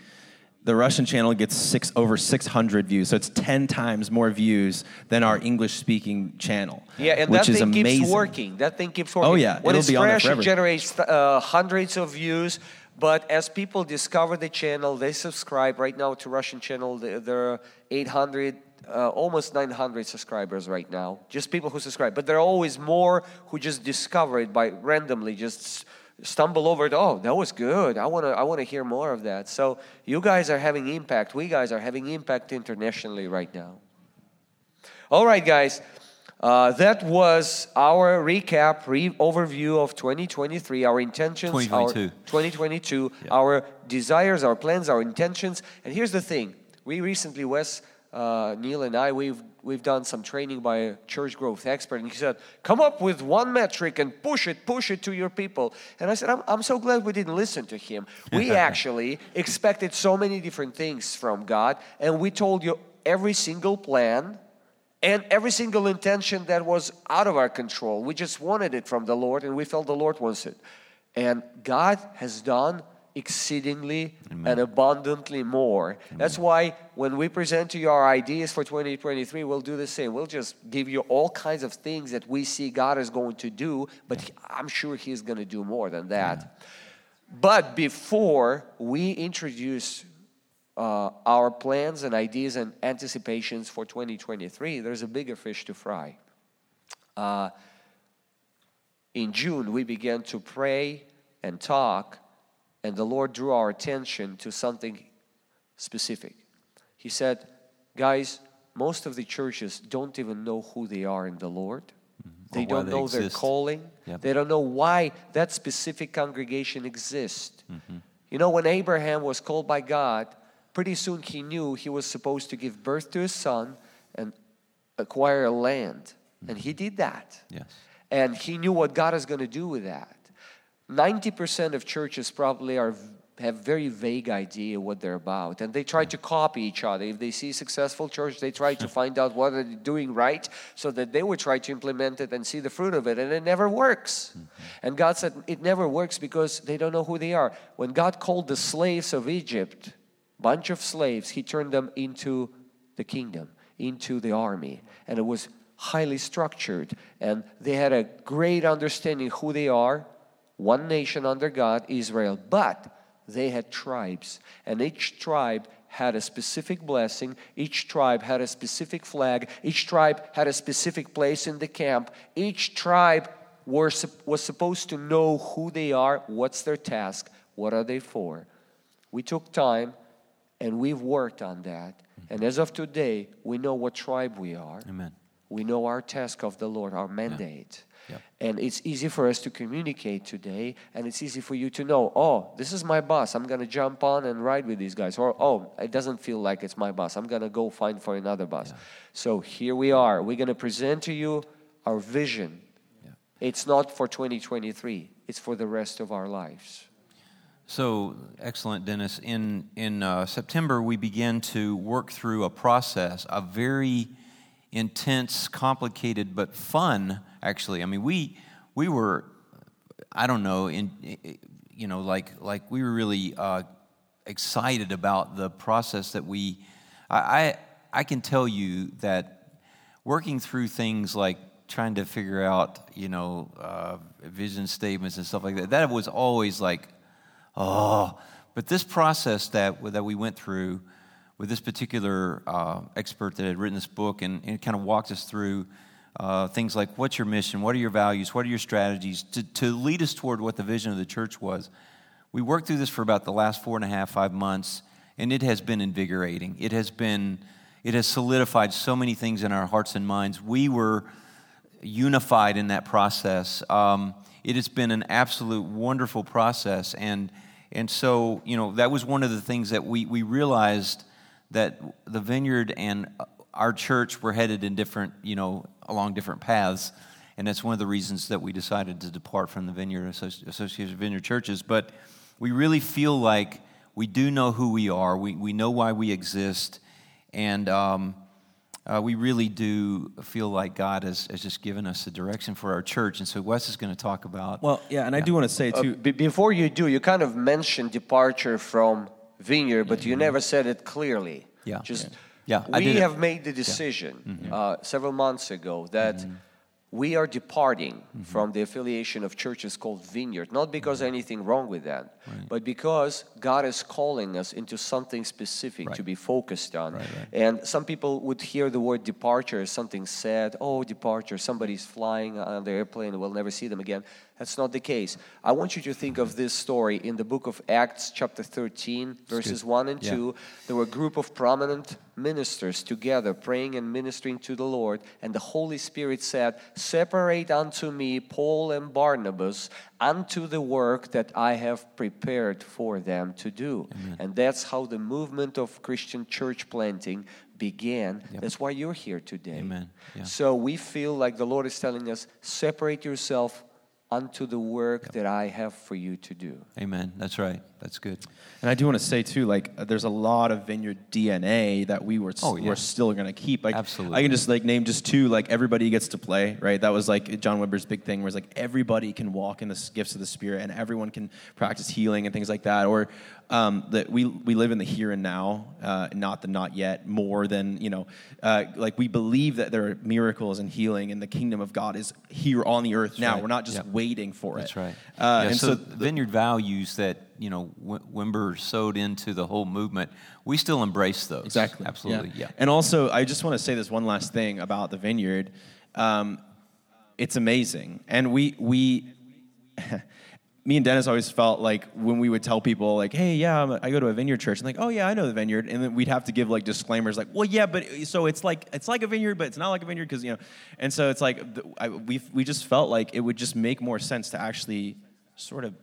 the Russian channel gets six over 600 views, so it's 10 times more views than our English-speaking channel. Yeah, and which that thing keeps working. That thing keeps working. Oh yeah, when it'll it's be fresh, on it generates uh, hundreds of views. But as people discover the channel, they subscribe. Right now to Russian channel, there are 800, uh, almost 900 subscribers right now. Just people who subscribe. But there are always more who just discover it by randomly just stumble over it. Oh, that was good. I want to. I want to hear more of that. So you guys are having impact. We guys are having impact internationally right now. All right, guys. Uh, that was our recap, re- overview of 2023, our intentions, 2022, our, 2022 yeah. our desires, our plans, our intentions. And here's the thing: we recently, Wes, uh, Neil, and I, we've we've done some training by a church growth expert, and he said, Come up with one metric and push it, push it to your people. And I said, I'm, I'm so glad we didn't listen to him. We [laughs] actually expected so many different things from God, and we told you every single plan and every single intention that was out of our control. We just wanted it from the Lord, and we felt the Lord wants it. And God has done exceedingly Amen. and abundantly more. Amen. That's why when we present to you our ideas for 2023, we'll do the same. We'll just give you all kinds of things that we see God is going to do, but I'm sure He's going to do more than that. Yeah. But before we introduce uh, our plans and ideas and anticipations for 2023, there's a bigger fish to fry. Uh, in June, we began to pray and talk and the Lord drew our attention to something specific. He said, Guys, most of the churches don't even know who they are in the Lord. Mm-hmm. They don't they know exist. their calling. Yep. They don't know why that specific congregation exists. Mm-hmm. You know, when Abraham was called by God, pretty soon he knew he was supposed to give birth to his son and acquire land. And he did that. Yes. And he knew what God is going to do with that. 90% of churches probably are have very vague idea what they're about and they try to copy each other if they see successful church they try to [laughs] find out what are they're doing right so that they would try to implement it and see the fruit of it and it never works mm-hmm. and god said it never works because they don't know who they are when god called the slaves of egypt bunch of slaves he turned them into the kingdom into the army and it was highly structured and they had a great understanding who they are one nation under God, Israel, but they had tribes, and each tribe had a specific blessing. Each tribe had a specific flag. Each tribe had a specific place in the camp. Each tribe were, was supposed to know who they are, what's their task, what are they for. We took time and we've worked on that. And mm-hmm. as of today, we know what tribe we are. Amen. We know our task of the Lord, our mandate. Yeah. Yep. And it's easy for us to communicate today, and it's easy for you to know, oh, this is my bus. I'm going to jump on and ride with these guys. Or, oh, it doesn't feel like it's my bus. I'm going to go find for another bus. So here we are. We're going to present to you our vision. It's not for 2023, it's for the rest of our lives. So excellent, Dennis. In in uh, September, we began to work through a process, a very intense, complicated, but fun. Actually, I mean, we we were, I don't know, in you know, like like we were really uh, excited about the process that we. I, I I can tell you that working through things like trying to figure out, you know, uh, vision statements and stuff like that. That was always like oh. But this process that, that we went through with this particular uh, expert that had written this book and, and kind of walked us through uh, things like what's your mission, what are your values, what are your strategies to, to lead us toward what the vision of the church was. We worked through this for about the last four and a half, five months, and it has been invigorating. It has been, it has solidified so many things in our hearts and minds. We were unified in that process. Um, it has been an absolute wonderful process, and and so, you know, that was one of the things that we, we realized that the vineyard and our church were headed in different, you know, along different paths. And that's one of the reasons that we decided to depart from the Vineyard Association of Vineyard Churches. But we really feel like we do know who we are, we, we know why we exist, and um, uh, we really do feel like God has, has just given us a direction for our church. And so Wes is going to talk about. Well, yeah, and I do want to say Uh, too. before you do, you kind of mentioned departure from Vineyard, but you never said it clearly. Yeah. Just Yeah, I we did it. have made the decision uh, several months ago that we are departing mm-hmm. from the affiliation of churches called Vineyard, not because anything wrong with that, but because God is calling us into something specific to be focused on. And some people would hear the word departure as something sad. Oh, departure, somebody's flying on the airplane and we'll never see them again. That's not the case. I want you to think of this story in the book of Acts, chapter 13, verses 1 and Yeah. 2. There were a group of prominent ministers together praying and ministering to the Lord, and the Holy Spirit said, Separate unto me Paul and Barnabas unto the work that I have prepared for them to do. And that's how the movement of Christian church planting began. That's why you're here today. Amen. Yeah. So we feel like the Lord is telling us, Separate yourself unto the work that I have for you to do. Amen. That's right. That's good. And I do want to say too, like uh, there's a lot of vineyard DNA that we were Oh, yeah. we're still gonna keep. Like, Absolutely. I can just like name just two. Like everybody gets to play, right? That was like John Wimber's big thing, where it's like everybody can walk in the gifts of the Spirit, and everyone can practice healing and things like that. Or um, that we we live in the here and now, uh, not the not yet. More than you know, uh, like we believe that there are miracles and healing, and the kingdom of God is here on the earth now. right. We're not just Yep. waiting for That's it. That's right. Uh, yeah, and so, so the vineyard values that you know Wim- Wimber sewed into the whole movement, we still embrace those. Exactly. Absolutely. Yeah. And also, I just want to say this one last thing about the vineyard. Um, it's amazing, and we we. [laughs] Me and Dennis always felt like when we would tell people like, "Hey, yeah, I'm a- I go to a vineyard church," and like, "Oh yeah, I know the vineyard," and then we'd have to give like disclaimers like, "Well, yeah, but so it's like it's like a vineyard, but it's not like a vineyard because you know," and so it's like we we just felt like it would just make more sense to actually sort of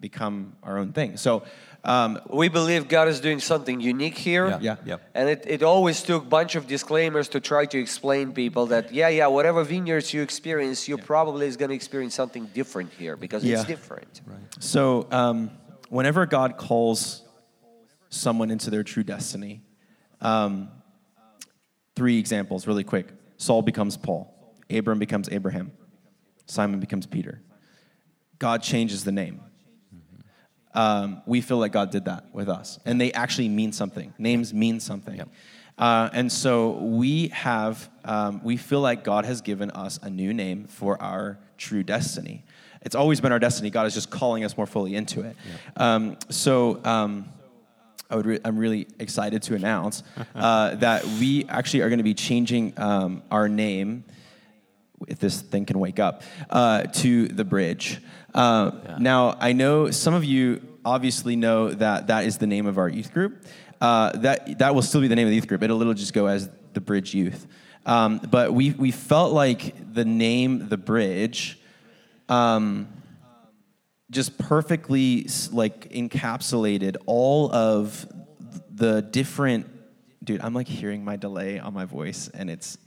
become our own thing. So um, We believe God is doing something unique here. Yeah. Yeah. Yep. And it, it always took a bunch of disclaimers to try to explain people that, yeah, yeah, whatever vineyards you experience, you probably is going to experience something different here because Yeah. it's different. So, um, whenever God calls someone into their true destiny, um, three examples really quick Saul becomes Paul, Abram becomes Abraham, Simon becomes Peter. God changes the name. Um, we feel like God did that with us, and they actually mean something. Names mean something. Uh, and so we have, um, we feel like God has given us a new name for our true destiny. It's always been our destiny. God is just calling us more fully into it. Um, so um, I would re- I'm really excited to announce [laughs] uh, that we actually are going to be changing um, our name if this thing can wake up, uh, to the bridge. Uh, Now, I know some of you obviously know that that is the name of our youth group. Uh, that that will still be the name of the youth group. It'll little just go as the Bridge Youth. Um, but we we felt like the name the Bridge um, just perfectly like encapsulated all of the different. Dude, I'm like hearing my delay on my voice, and it's.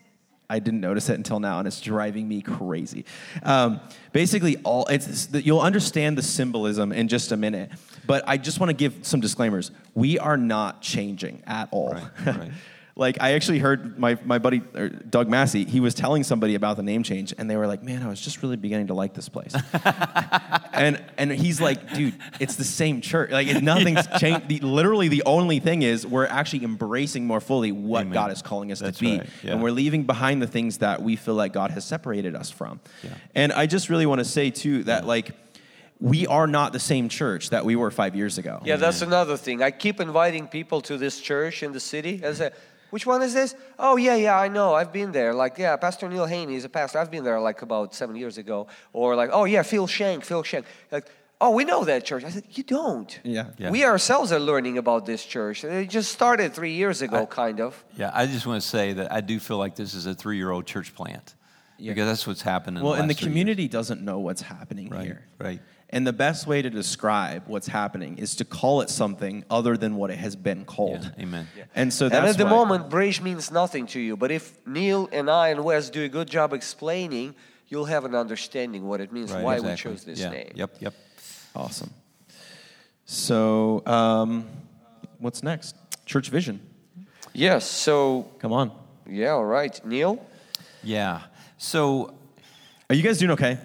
I didn't notice it until now, and it's driving me crazy. Um, basically, all it's, you'll understand the symbolism in just a minute. But I just want to give some disclaimers. We are not changing at all. Right, right. [laughs] Like I actually heard my, my buddy er, Doug Massey, he was telling somebody about the name change, and they were like, "Man, I was just really beginning to like this place." [laughs] and and he's like, "Dude, it's the same church. Like it, nothing's changed. The, literally, the only thing is we're actually embracing more fully what Amen. God is calling us That's to be, right, yeah. and we're leaving behind the things that we feel like God has separated us from." Yeah. And I just really want to say too that like. We are not the same church that we were five years ago. Yeah, that's another thing. I keep inviting people to this church in the city. I say, which one is this? Oh, yeah, yeah, I know. I've been there. Like, yeah, Pastor Neil Haney is a pastor. I've been there like about seven years ago. Or like, oh, yeah, Phil Shank, Phil Shank. Like, oh, we know that church. I said, you don't. Yeah. Yeah. We ourselves are learning about this church. It just started three years ago, kind of. Yeah, I just want to say that I do feel like this is a three year old church plant. Yeah. Because that's what's happened in Well, the and the last three years. community doesn't know what's happening Right, here. right. And the best way to describe what's happening is to call it something other than what it has been Yeah, called. amen. And so and at the why- moment, Bridge means nothing to you. But if Neil and I and Wes do a good job explaining, you'll have an understanding what it means, Right, why exactly. we chose this yeah. name. Yep, yep. Awesome. So, um, what's next? Church vision. Yes, so, Come on. yeah, all right. Neil? Yeah. So Are you guys doing okay?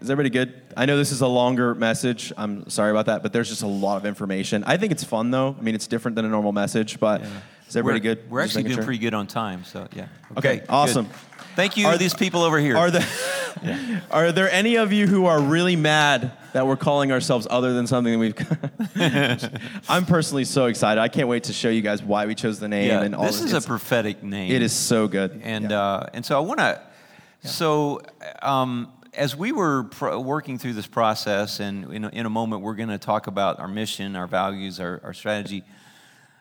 Is everybody good? I know this is a longer message. I'm sorry about that, but there's just a lot of information. I think it's fun though. I mean, it's different than a normal message, but is everybody we're, good? We're Just actually doing sure. pretty good on time. So yeah. Okay, good. awesome. Thank you, Are these people over here. Are there [laughs] [laughs] are there any of you who are really mad that we're calling ourselves other than something that we've? [laughs] I'm personally so excited. I can't wait to show you guys why we chose the name yeah, and all. this of is it's- a prophetic name. It is so good. and Yeah. uh, and so I want to. So um, as we were working through this process, and in a, in a moment we're going to talk about our mission, our values, our, our strategy.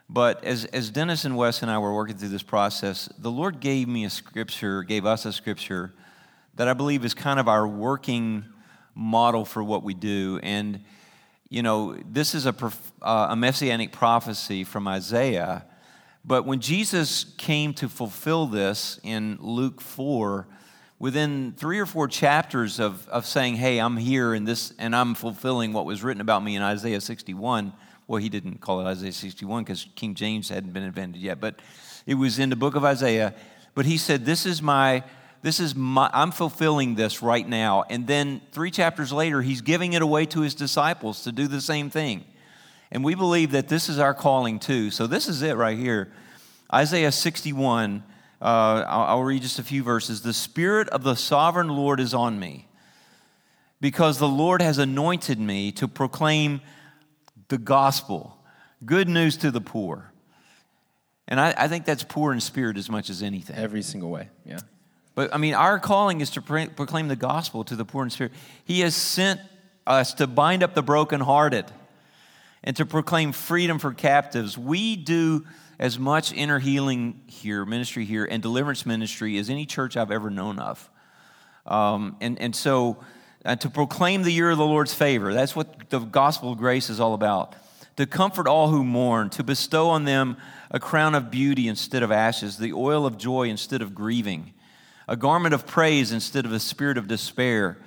But as as Dennis and Wes and I were working through this process, the Lord gave me a scripture, gave us a scripture that I believe is kind of our working model for what we do. And you know, this is a uh, a messianic prophecy from Isaiah. But when Jesus came to fulfill this in Luke 4, within three or four chapters of, of saying, Hey, I'm here and this and I'm fulfilling what was written about me in Isaiah 61. Well, he didn't call it Isaiah 61 because King James hadn't been invented yet, but it was in the book of Isaiah. But he said, This is my this is my I'm fulfilling this right now. And then three chapters later, he's giving it away to his disciples to do the same thing. And we believe that this is our calling too. So this is it right here. Isaiah 61, uh, I'll, I'll read just a few verses. The Spirit of the sovereign Lord is on me because the Lord has anointed me to proclaim the gospel, good news to the poor. And I, I think that's poor in spirit as much as anything. every single way. Yeah. But I mean, our calling is to pro- proclaim the gospel to the poor in spirit. He has sent us to bind up the brokenhearted and to proclaim freedom for captives. We do as much inner healing here, ministry here, and deliverance ministry as any church I've ever known of. Um, and, and so uh, to proclaim the year of the Lord's favor, that's what the gospel of grace is all about. To comfort all who mourn, to bestow on them a crown of beauty instead of ashes, the oil of joy instead of grieving, a garment of praise instead of a spirit of despair.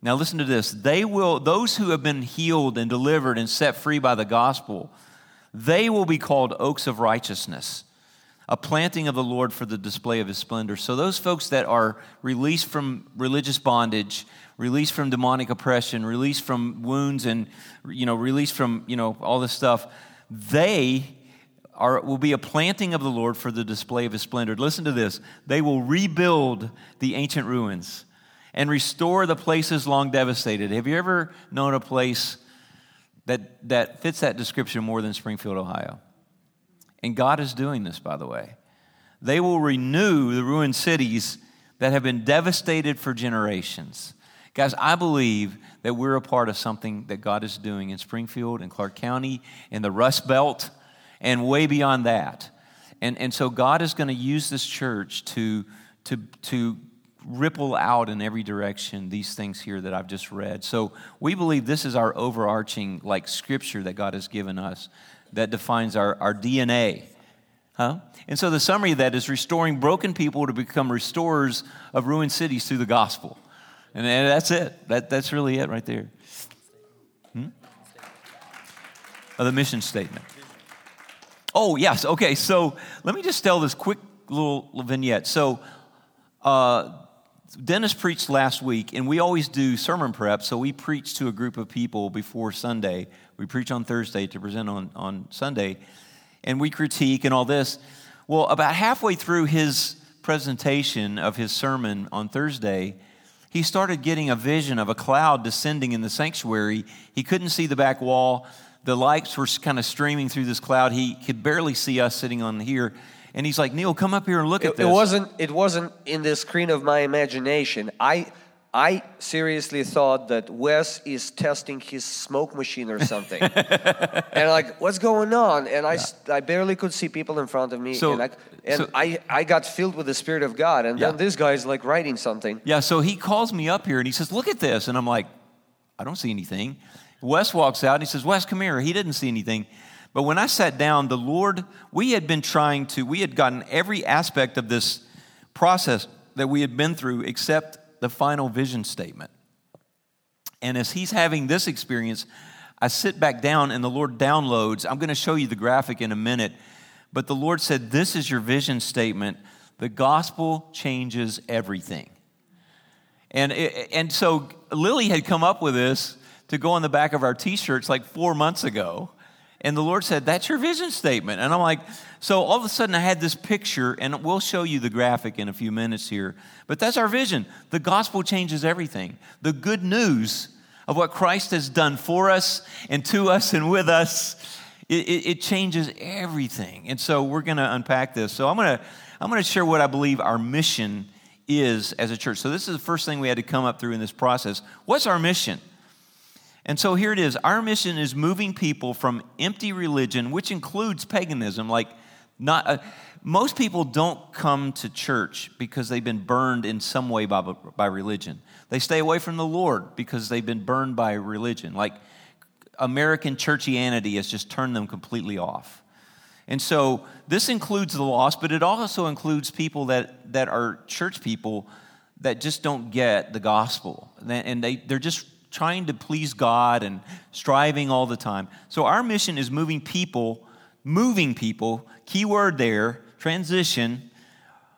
Now listen to this. They will, those who have been healed and delivered and set free by the gospel, they will be called oaks of righteousness a planting of the Lord for the display of his splendor. So, those folks that are released from religious bondage, released from demonic oppression, released from wounds, and you know, released from you know all this stuff, they are, will be a planting of the Lord for the display of his splendor. Listen to this they will rebuild the ancient ruins and restore the places long devastated. Have you ever known a place that, that fits that description more than Springfield, Ohio? And God is doing this, by the way. They will renew the ruined cities that have been devastated for generations. Guys, I believe that we're a part of something that God is doing in Springfield and Clark County, in the Rust Belt, and way beyond that. And, and so God is going to use this church to, to, to ripple out in every direction these things here that I've just read. So we believe this is our overarching like scripture that God has given us that defines our, our DNA. Huh? And so the summary of that is restoring broken people to become restorers of ruined cities through the gospel. And, and that's it. That, that's really it right there. Hmm? Oh, the mission statement. Oh, yes. Okay, so let me just tell this quick little vignette. So, uh, Dennis preached last week, and we always do sermon prep. So we preach to a group of people before Sunday. We preach on Thursday to present on, on Sunday, and we critique and all this. Well, about halfway through his presentation of his sermon on Thursday, he started getting a vision of a cloud descending in the sanctuary. He couldn't see the back wall. The lights were kind of streaming through this cloud. He could barely see us sitting on here. And he's like, Neil, come up here and look It, at this. it wasn't. It wasn't in the screen of my imagination. I. I seriously thought that Wes is testing his smoke machine or something, [laughs] and like, what's going on? And I, I barely could see people in front of me, So- and, I, and so- I, I got filled with the Spirit of God. And Yeah. then this guy's like writing something. Yeah, so he calls me up here and he says, Look at this. And I'm like, I don't see anything. Wes walks out and he says, Wes, come here. He didn't see anything. But when I sat down, the Lord, we had been trying to, we had gotten every aspect of this process that we had been through except the final vision statement. And as he's having this experience, I sit back down and the Lord downloads. I'm going to show you the graphic in a minute. But the Lord said, This is your vision statement. The gospel changes everything. And, and so Lily had come up with this to go on the back of our t shirts like four months ago. And the Lord said, That's your vision statement. And I'm like, So all of a sudden I had this picture, and we'll show you the graphic in a few minutes here. But that's our vision. The gospel changes everything. The good news of what Christ has done for us and to us and with us, it, it, it changes everything. And so we're going to unpack this. So I'm going to I'm going to share what I believe our mission is as a church. So this is the first thing we had to come up through in this process. What's our mission? And so here it is. Our mission is moving people from empty religion, which includes paganism. Like, not uh, most people don't come to church because they've been burned in some way by, by religion. They stay away from the Lord because they've been burned by religion. Like American churchianity has just turned them completely off. And so this includes the lost, but it also includes people that, that are church people that just don't get the gospel. And they, they're just trying to please God and striving all the time. So our mission is moving people, moving people, key word there, transition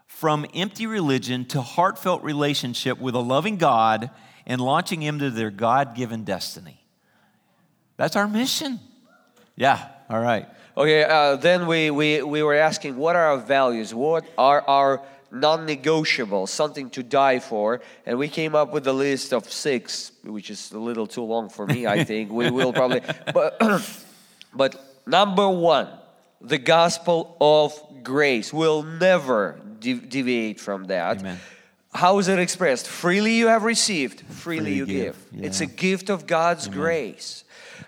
from empty religion to heartfelt relationship with a loving God and launching them to their God given destiny. That's our mission. Yeah, all right. Okay, uh, then we, we, we were asking what are our values? What are our non negotiables, something to die for? And we came up with a list of six, which is a little too long for me, I think. we will probably. [laughs] But, [clears throat] but number one, the gospel of grace. We'll never de- deviate from that. Amen. How is it expressed? Freely you have received, freely, Freely you give. give. It's a gift of God's grace.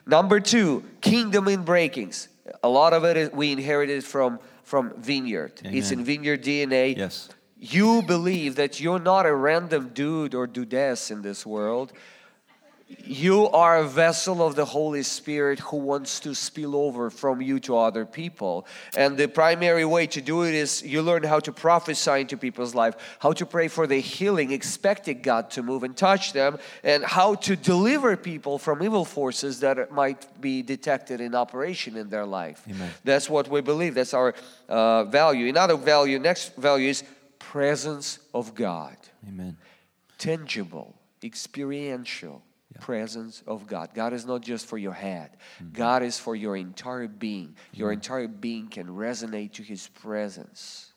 Number two, kingdom in breakings. A lot of it is, we inherited from from Vineyard. It's in Vineyard DNA. Yes. You believe that you're not a random dude or dudess in this world. You are a vessel of the Holy Spirit who wants to spill over from you to other people. And the primary way to do it is you learn how to prophesy into people's life, how to pray for their healing, expecting God to move and touch them, and how to deliver people from evil forces that might be detected in operation in their life. Amen. That's what we believe. That's our uh, value. Another value, next value is presence of God Amen. tangible, experiential presence of God. God is not just for your head, God is for your entire being. Your entire being can resonate to His presence.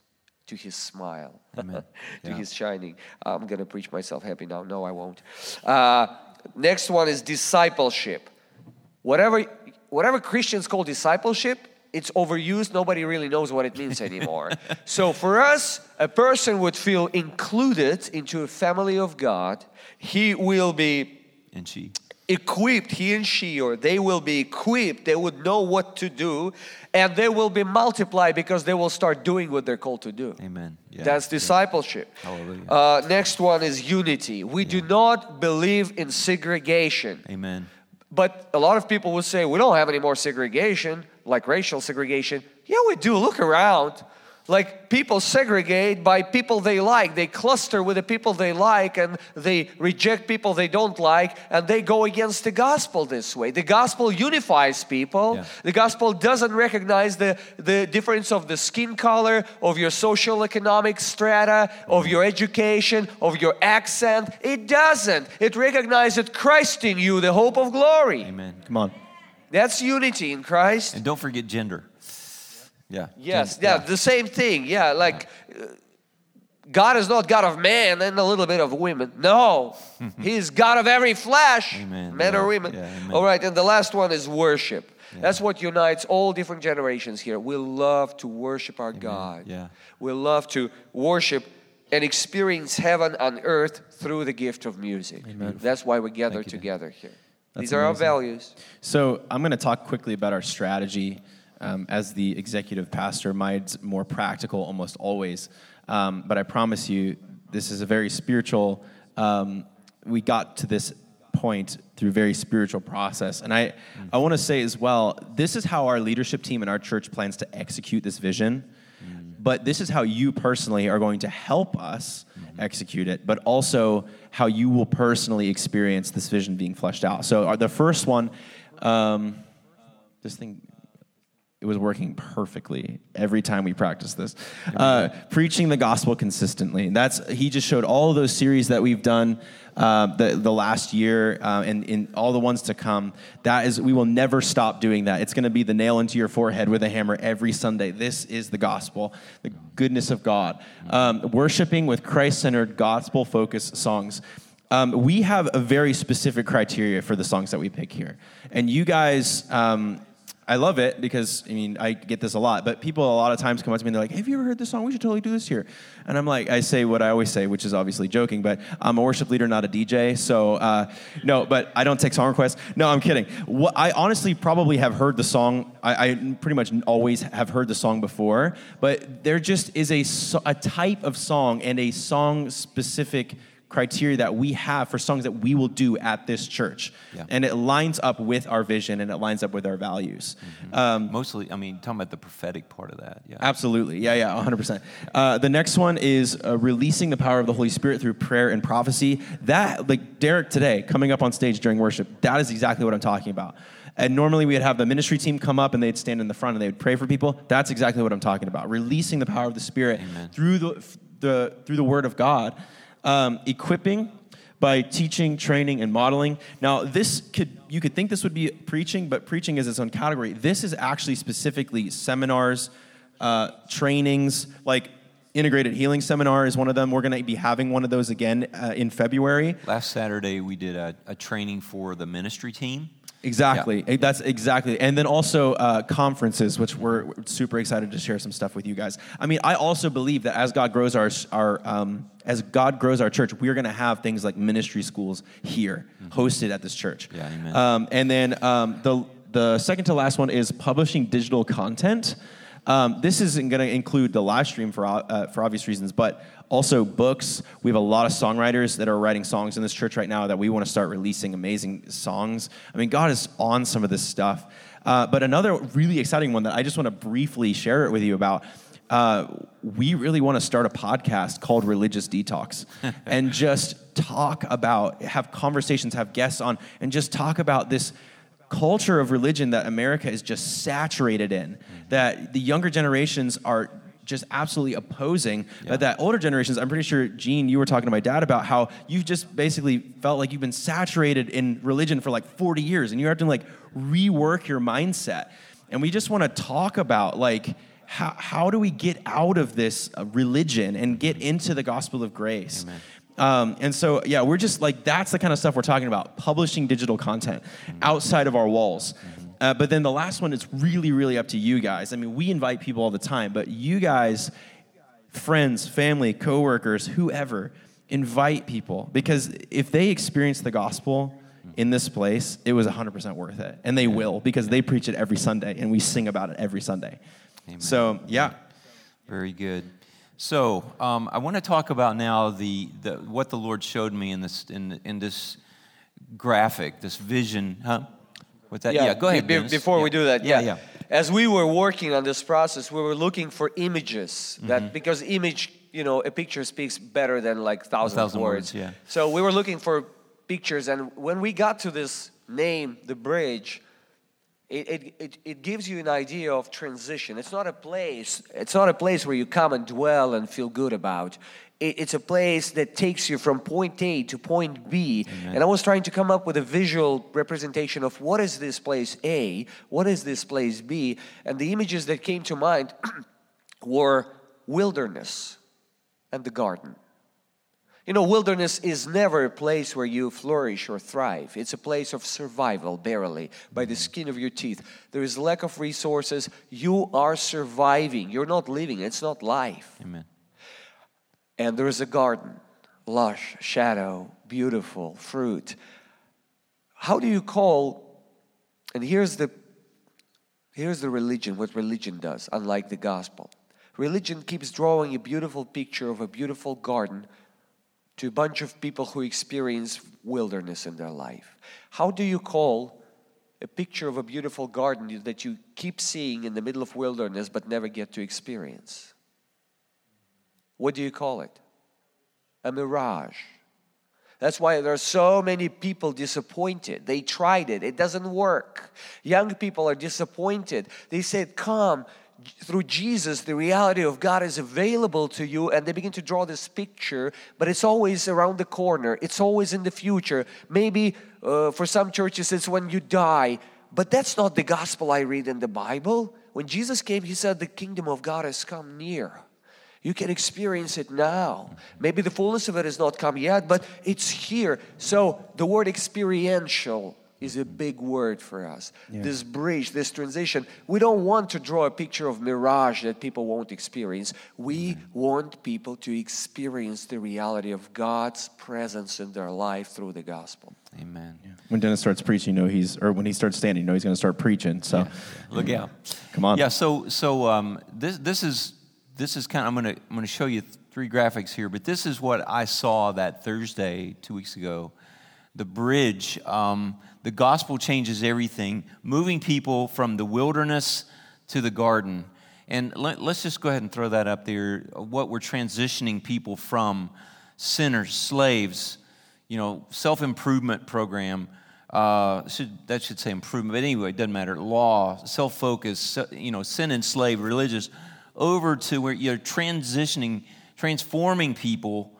To his smile, Amen. [laughs] to Yeah. his shining. I'm gonna preach myself happy now. No, I won't. Uh, next one is discipleship. Whatever, whatever Christians call discipleship, it's overused. Nobody really knows what it means [laughs] anymore. so for us, a person would feel included into a family of God. He will be And she. equipped, he and she, or they will be equipped, they would know what to do, and they will be multiplied because they will start doing what they're called to do. Amen. Yeah. That's discipleship. Hallelujah. Uh, next one is unity. We do not believe in segregation. Amen. But a lot of people would say, we don't have any more segregation, like racial segregation. Yeah, we do. Look around. Like people segregate by people they like. They cluster with the people they like and they reject people they don't like and they go against the gospel this way. The gospel unifies people. Yeah. The gospel doesn't recognize the, the difference of the skin color, of your social economic strata, of your education, of your accent. It doesn't. It recognizes Christ in you, the hope of glory. Amen. Come on. That's unity in Christ. And don't forget gender. Yeah. Yes, Gen- yeah, the same thing. Yeah, like uh, God is not God of man and a little bit of women. No, [laughs] He's God of every flesh, Amen. men Yeah, or women. yeah, amen. All right, and the last one is worship. That's what unites all different generations here. We love to worship our God. Yeah. We love to worship and experience heaven on earth through the gift of music. That's why we gather Thank you, Dan. together here. That's These are our values. So I'm going to talk quickly about our strategy. Um, as the executive pastor, mine's more practical almost always. Um, but I promise you, this is a very spiritual. Um, we got to this point through very spiritual process, and I, I want to say as well, this is how our leadership team and our church plans to execute this vision. But this is how you personally are going to help us execute it, but also how you will personally experience this vision being fleshed out. So, our, the first one, um, this thing, it was working perfectly every time we practiced this. Uh, preaching the gospel consistently. That's he just showed all of those series that we've done uh, the the last year uh, and in all the ones to come. That is, we will never stop doing that. It's going to be the nail into your forehead with a hammer every Sunday. This is the gospel, the goodness of God. Um, worshiping with Christ-centered, gospel-focused songs. Um, we have a very specific criteria for the songs that we pick here, and you guys. Um, I love it because I mean I get this a lot, but people a lot of times come up to me and they're like, "Have you ever heard this song? We should totally do this here." And I'm like, I say what I always say, which is obviously joking, but I'm a worship leader, not a DJ, so uh, no. But I don't take song requests. No, I'm kidding. What, I honestly probably have heard the song. I, I pretty much always have heard the song before, but there just is a a type of song and a song specific criteria that we have for songs that we will do at this church. Yeah. And it lines up with our vision and it lines up with our values. Um, Mostly, I mean, talking about the prophetic part of that. Yeah. absolutely. Yeah, yeah, 100%. Uh, the next one is uh, releasing the power of the Holy Spirit through prayer and prophecy. That, like Derek today, coming up on stage during worship, that is exactly what I'm talking about. And normally we'd have the ministry team come up and they'd stand in the front and they would pray for people. That's exactly what I'm talking about. Releasing the power of the Spirit through the, the through the Word of God, um, equipping by teaching, training, and modeling. Now, this could you could think this would be preaching, but preaching is its own category. This is actually specifically seminars, uh, trainings, like integrated healing seminar is one of them. We're going to be having one of those again uh, in February. Last Saturday, we did a, a training for the ministry team. Exactly. Eh, That's exactly. And then also uh, conferences, which we're we're super excited to share some stuff with you guys. I mean, I also believe that as God grows our our um, as God grows our church, we're going to have things like ministry schools here hosted at this church. Yeah, amen. Um, and then um, the the second to last one is publishing digital content. Um, this isn't going to include the live stream for uh, for obvious reasons, but also books. We have a lot of songwriters that are writing songs in this church right now that we want to start releasing amazing songs. I mean, God is on some of this stuff. Uh, but another really exciting one that I just want to briefly share it with you about. Uh, we really want to start a podcast called Religious Detox [laughs] and just talk about, have conversations, have guests on, and just talk about this culture of religion that America is just saturated in, that the younger generations are just absolutely opposing, but that older generations, I'm pretty sure, Gene, you were talking to my dad about how you've just basically felt like you've been saturated in religion for like 40 years and you have to like rework your mindset. And we just want to talk about like, how, how do we get out of this uh, religion and get into the gospel of grace? Um, and so, yeah, we're just like, that's the kind of stuff we're talking about publishing digital content outside of our walls. Uh, but then the last one is really, really up to you guys. I mean, we invite people all the time, but you guys, friends, family, coworkers, whoever, invite people because if they experience the gospel in this place, it was 100% worth it. And they will because they preach it every Sunday and we sing about it every Sunday. So, yeah. Very good. So um, I want to talk about now the, the what the Lord showed me in this in, in this graphic, this vision, huh? With that, yeah. go ahead. be- before we do that, yeah, yeah. yeah. As we were working on this process, we were looking for images Mm-hmm. that because image, you know, a picture speaks better than like thousands thousand of words. words, yeah. So we were looking for pictures, and when we got to this name, the bridge, it, it, it, it gives you an idea of transition. It's not a place. It's not a place where you come and dwell and feel good about. It, it's a place that takes you from point A to point B. And I was trying to come up with a visual representation of what is this place A, what is this place B, and the images that came to mind [clears throat] were wilderness and the garden. You know, wilderness is never a place where you flourish or thrive. It's a place of survival, barely, by the skin of your teeth. There is lack of resources. You are surviving. You're not living. It's not life. Amen. And there is a garden, lush, shadow, beautiful, fruit. How do you call, and here's the, here's the religion, what religion does, unlike the gospel. Religion keeps drawing a beautiful picture of a beautiful garden to a bunch of people who experience wilderness in their life. How do you call a picture of a beautiful garden that you keep seeing in the middle of wilderness but never get to experience? What do you call it? A mirage. That's why there are so many people disappointed. They tried it, it doesn't work. Young people are disappointed. They said, Come, through Jesus, the reality of God is available to you, and they begin to draw this picture, but it's always around the corner, it's always in the future. Maybe uh, for some churches, it's when you die, but that's not the gospel I read in the Bible. When Jesus came, He said, The kingdom of God has come near. You can experience it now. Maybe the fullness of it has not come yet, but it's here. So the word experiential is a big word for us. This bridge, this transition. We don't want to draw a picture of mirage that people won't experience. We want people to experience the reality of God's presence in their life through the gospel. Amen. When Dennis starts preaching, you know he's, or when he starts standing, you know he's going to start preaching. So, Look out. Come on. Yeah. So so um, this this is this is kind. Of, I'm gonna I'm gonna show you three graphics here, but this is what I saw that Thursday two weeks ago. The bridge. Um, the gospel changes everything, moving people from the wilderness to the garden. And let, let's just go ahead and throw that up there. What we're transitioning people from sinners, slaves, you know, self improvement program. Uh, should, that should say improvement, but anyway, it doesn't matter. Law, self focus, you know, sin enslaved, religious, over to where you're transitioning, transforming people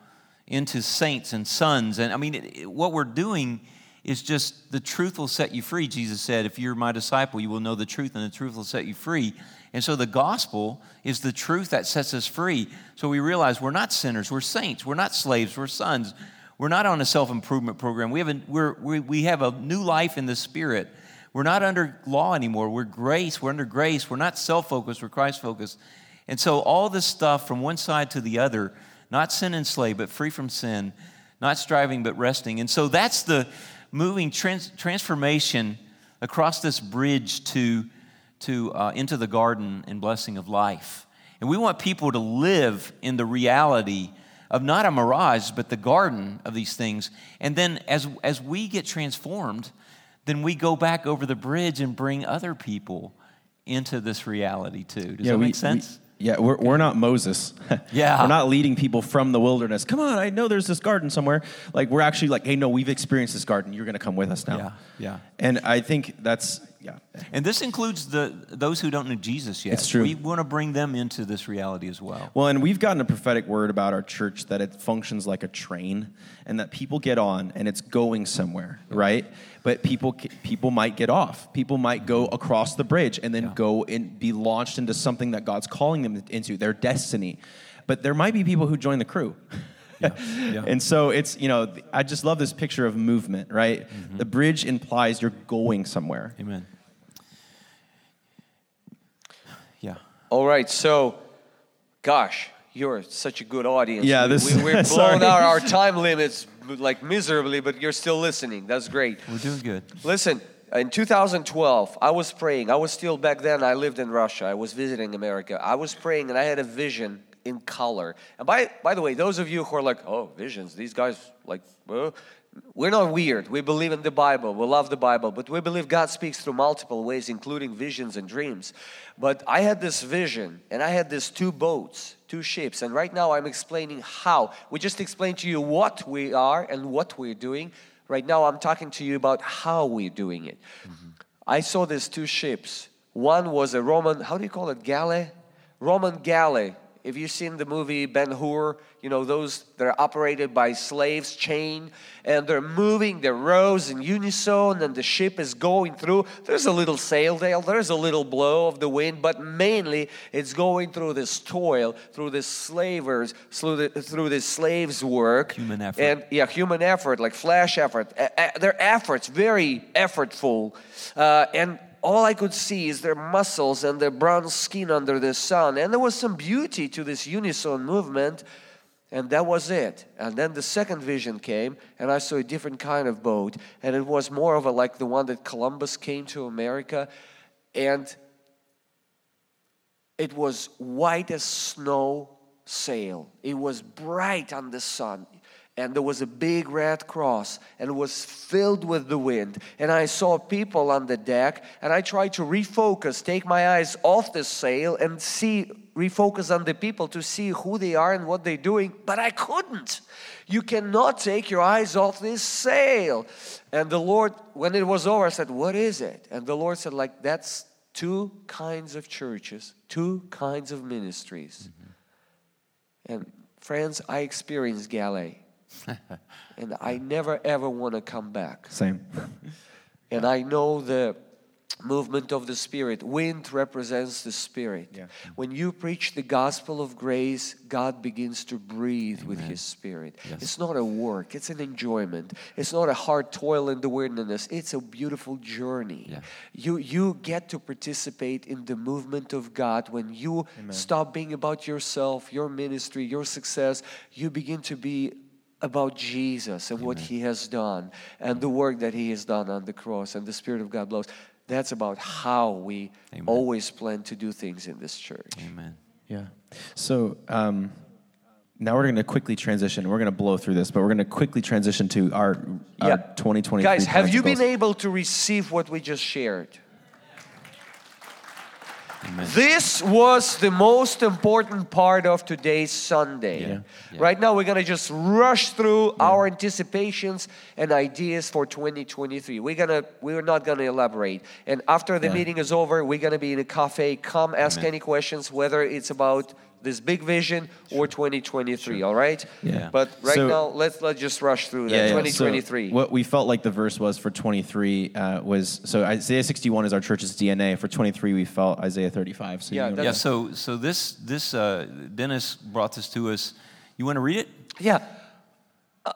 into saints and sons. And I mean, it, it- what we're doing is just the truth will set you free. Jesus said, If you're my disciple, you will know the truth, and the truth will set you free. And so the gospel is the truth that sets us free. So we realize we're not sinners, we're saints, we're not slaves, we're sons. We're not on a self improvement program. We have, a, we we have a new life in the Spirit. We're not under law anymore. We're grace. We're under grace. We're not self focused. We're Christ focused. And so all this stuff from one side to the other, not sin enslaved, but free from sin, not striving, but resting. And so that's the moving trans- transformation across this bridge to, to, uh, into the garden and blessing of life. And we want people to live in the reality of not a mirage, but the garden of these things. And then as, as we get transformed, then we go back over the bridge and bring other people into this reality too. Does that we- make sense? Yeah, we're, we're not Moses. [laughs] Yeah. we're not leading people from the wilderness. Come on, I know there's this garden somewhere. Like, we're actually like, hey, no, we've experienced this garden. You're going to come with us now. Yeah, yeah. And I think that's, yeah. And this includes the those who don't know Jesus yet. It's true. We want to bring them into this reality as well. Well, and we've gotten a prophetic word about our church that it functions like a train and that people get on and it's going somewhere, right? But people people might get off. People might go across the bridge and then Yeah. go and be launched into something that God's calling them into, their destiny. But there might be people who join the crew. [laughs] yeah. And so it's, you know, I just love this picture of movement, right? Mm-hmm. The bridge implies you're going somewhere. Amen. Yeah. All right, so, gosh, you're such a good audience. Yeah, this- we, we've blown out our time limits like miserably, but you're still listening. That's great. We're doing good. Listen, in 2012, I was praying. I was still back then, I lived in Russia. I was visiting America. I was praying and I had a vision in color. And by, by the way, those of you who are like, oh, visions, these guys, like, well, we're not weird. We believe in the Bible. We love the Bible, but we believe God speaks through multiple ways, including visions and dreams. But I had this vision, and I had these two boats, two ships, and right now I'm explaining how. We just explained to you what we are and what we're doing. Right now I'm talking to you about how we're doing it. Mm-hmm. I saw these two ships. One was a Roman, how do you call it, galley? Roman galley if you've seen the movie Ben Hur, you know, those that are operated by slaves, chain, and they're moving their rows in unison, and the ship is going through. There's a little sail there, there's a little blow of the wind, but mainly it's going through this toil, through this slavers, through, the, through this slaves' work. Human effort. And yeah, human effort, like flash effort. Their efforts, very effortful. Uh, and all I could see is their muscles and their brown skin under the sun. And there was some beauty to this unison movement, and that was it. And then the second vision came, and I saw a different kind of boat, and it was more of a like the one that Columbus came to America, and it was white as snow sail. It was bright on the sun and there was a big red cross and it was filled with the wind. And i saw people on the deck and i tried to refocus take my eyes off the sail and see refocus on the people to see who they are and what they're doing but i couldn't. You cannot take your eyes off this sail. And the lord when it was over i said what is it? And the lord said like that's two kinds of churches two kinds of ministries. Mm-hmm. and friends i experienced galley [laughs] and I never ever want to come back. Same. [laughs] and I know the movement of the Spirit. Wind represents the Spirit. Yeah. When you preach the gospel of grace, God begins to breathe Amen. with His Spirit. Yes. It's not a work, it's an enjoyment. It's not a hard toil in the wilderness, it's a beautiful journey. Yeah. You, you get to participate in the movement of God when you Amen. stop being about yourself, your ministry, your success. You begin to be about Jesus and Amen. what He has done and the work that He has done on the cross and the Spirit of God blows. That's about how we Amen. always plan to do things in this church. Amen. Yeah. So um, now we're going to quickly transition. We're going to blow through this, but we're going to quickly transition to our, our yeah. 2023. Guys, have you been able to receive what we just shared? Amen. This was the most important part of today's Sunday. Yeah. Yeah. Right now, we're going to just rush through yeah. our anticipations and ideas for 2023. We're gonna, we're not going to elaborate. And after the meeting is over, we're going to be in a cafe. Come ask Amen. any questions, whether it's about this big vision or 2023 all right? Yeah. But right so, now let's let's just rush through that yeah, 2023 so what we felt like the verse was for 23 uh, was so isaiah 61 is our church's dna for 23 we felt isaiah 35 so yeah, yeah so so this this uh, dennis brought this to us. You want to read it? Yeah. Uh,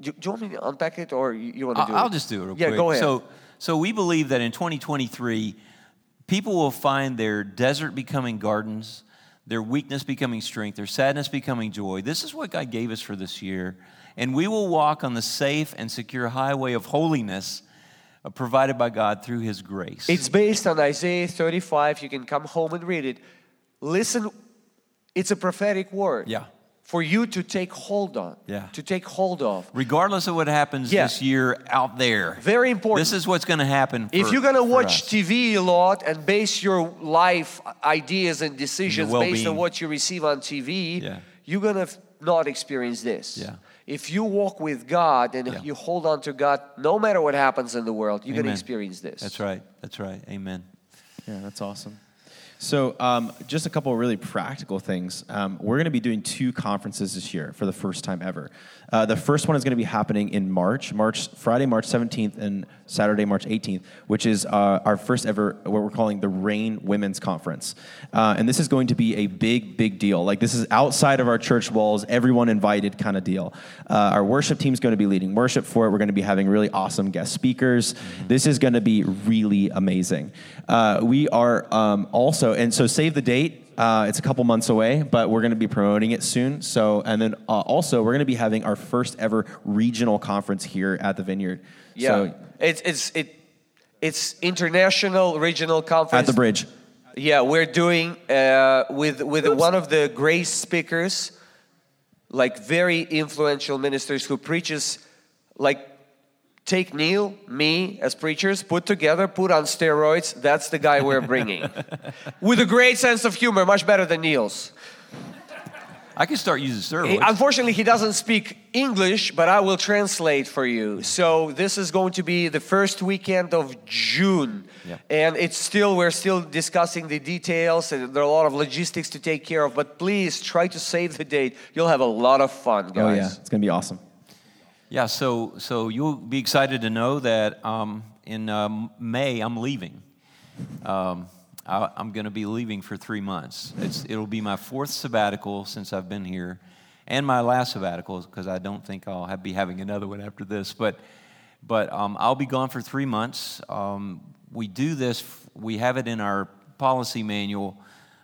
do, do, you want me to unpack it or you, you want to do I'll, it? I'll just do it real yeah, quick. go ahead. So, so we believe that in 2023, people will find their desert becoming gardens, their weakness becoming strength, their sadness becoming joy. This is what God gave us for this year. And we will walk on the safe and secure highway of holiness uh, provided by God through His grace. It's based on Isaiah 35. You can come home and read it. Listen, it's a prophetic word. Yeah for you to take hold on. Yeah. To take hold of. Regardless of what happens yeah. this year out there. Very important. This is what's going to happen. For, if you're going to watch us. TV a lot and base your life uh, ideas and decisions and based on what you receive on TV, yeah. you're going to not experience this. Yeah. If you walk with God and yeah. you hold on to God, no matter what happens in the world, you're going to experience this. That's right. That's right. Amen. Yeah, that's awesome. So, um, just a couple really practical things. Um, we're going to be doing two conferences this year for the first time ever. Uh, the first one is going to be happening in March, March Friday, March 17th, and Saturday, March 18th, which is uh, our first ever what we're calling the Rain Women's Conference. Uh, and this is going to be a big, big deal. Like this is outside of our church walls, everyone invited kind of deal. Uh, our worship team is going to be leading worship for it. We're going to be having really awesome guest speakers. Mm-hmm. This is going to be really amazing. Uh, we are um, also, and so save the date Uh, it's a couple months away, but we're going to be promoting it soon. So, and then uh, also we're going to be having our first ever regional conference here at the Vineyard. Yeah, So it's it's it it's international regional conference at the bridge. Yeah, we're doing uh, with with one of the grace speakers, like very influential ministers who preaches like take Neil, me as preachers, put together, put on steroids. That's the guy we're bringing, [laughs] with a great sense of humor, much better than Neil's. I can start using steroids. unfortunately, he doesn't speak English, but I will translate for you. So this is going to be the first weekend of June, Yeah. and it's still we're still discussing the details, and there are a lot of logistics to take care of. But please try to save the date. You'll have a lot of fun, guys. Oh yeah, it's going to be awesome. Yeah, so so you'll be excited to know that um, in um, May I'm leaving. Um, I, I'm going to be leaving for three months. It's, it'll be my fourth sabbatical since I've been here, and my last sabbatical because I don't think I'll have, be having another one after this. But but um, I'll be gone for three months. Um, we do this. We have it in our policy manual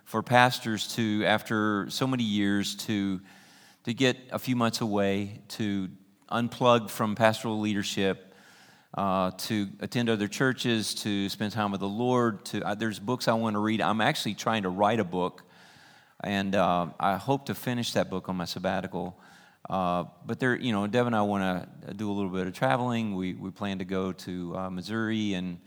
for pastors to, after so many years, to to get a few months away, to unplug from pastoral leadership, uh, to attend other churches, to spend time with the Lord. To uh, there's books I want to read. I'm actually trying to write a book, and uh, I hope to finish that book on my sabbatical. Uh, but there, you know, Deb and I want to do a little bit of traveling. We we plan to go to uh, Missouri and.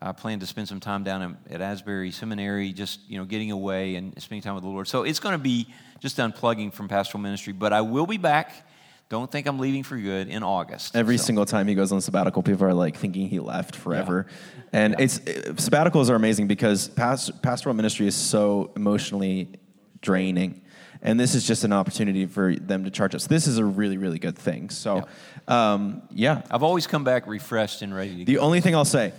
I plan to spend some time down at Asbury Seminary, just you know, getting away and spending time with the Lord. So it's going to be just unplugging from pastoral ministry. But I will be back. Don't think I'm leaving for good in August. Every So- single time he goes on sabbatical, people are like thinking he left forever. And it's it, sabbaticals are amazing because past, pastoral ministry is so emotionally draining. And this is just an opportunity for them to charge us. This is a really, really good thing. So, um, yeah. I've always come back refreshed and ready to The go. only thing I'll say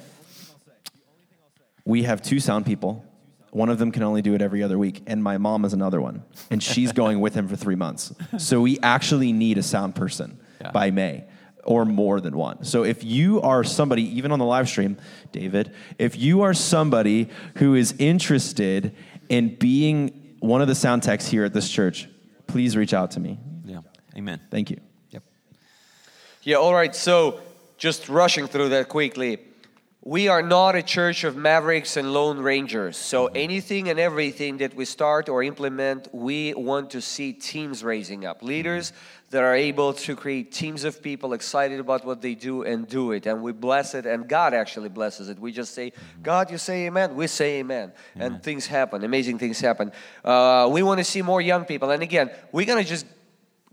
we have two sound people. One of them can only do it every other week, and my mom is another one, and she's [laughs] going with him for three months. So we actually need a sound person Yeah. by May, or more than one. So if you are somebody, even on the live stream, David, if you are somebody who is interested in being one of the sound techs here at this church, please reach out to me. Yeah. Amen. Thank you. Yep. Yeah, all right. So, just rushing through that quickly. We are not a church of mavericks and lone rangers. So, mm-hmm. anything and everything that we start or implement, we want to see teams raising up. Mm-hmm. Leaders that are able to create teams of people excited about what they do and do it. And we bless it, and God actually blesses it. We just say, mm-hmm. God, you say amen. We say amen. And things happen, amazing things happen. Uh, we want to see more young people. And again, we're going to just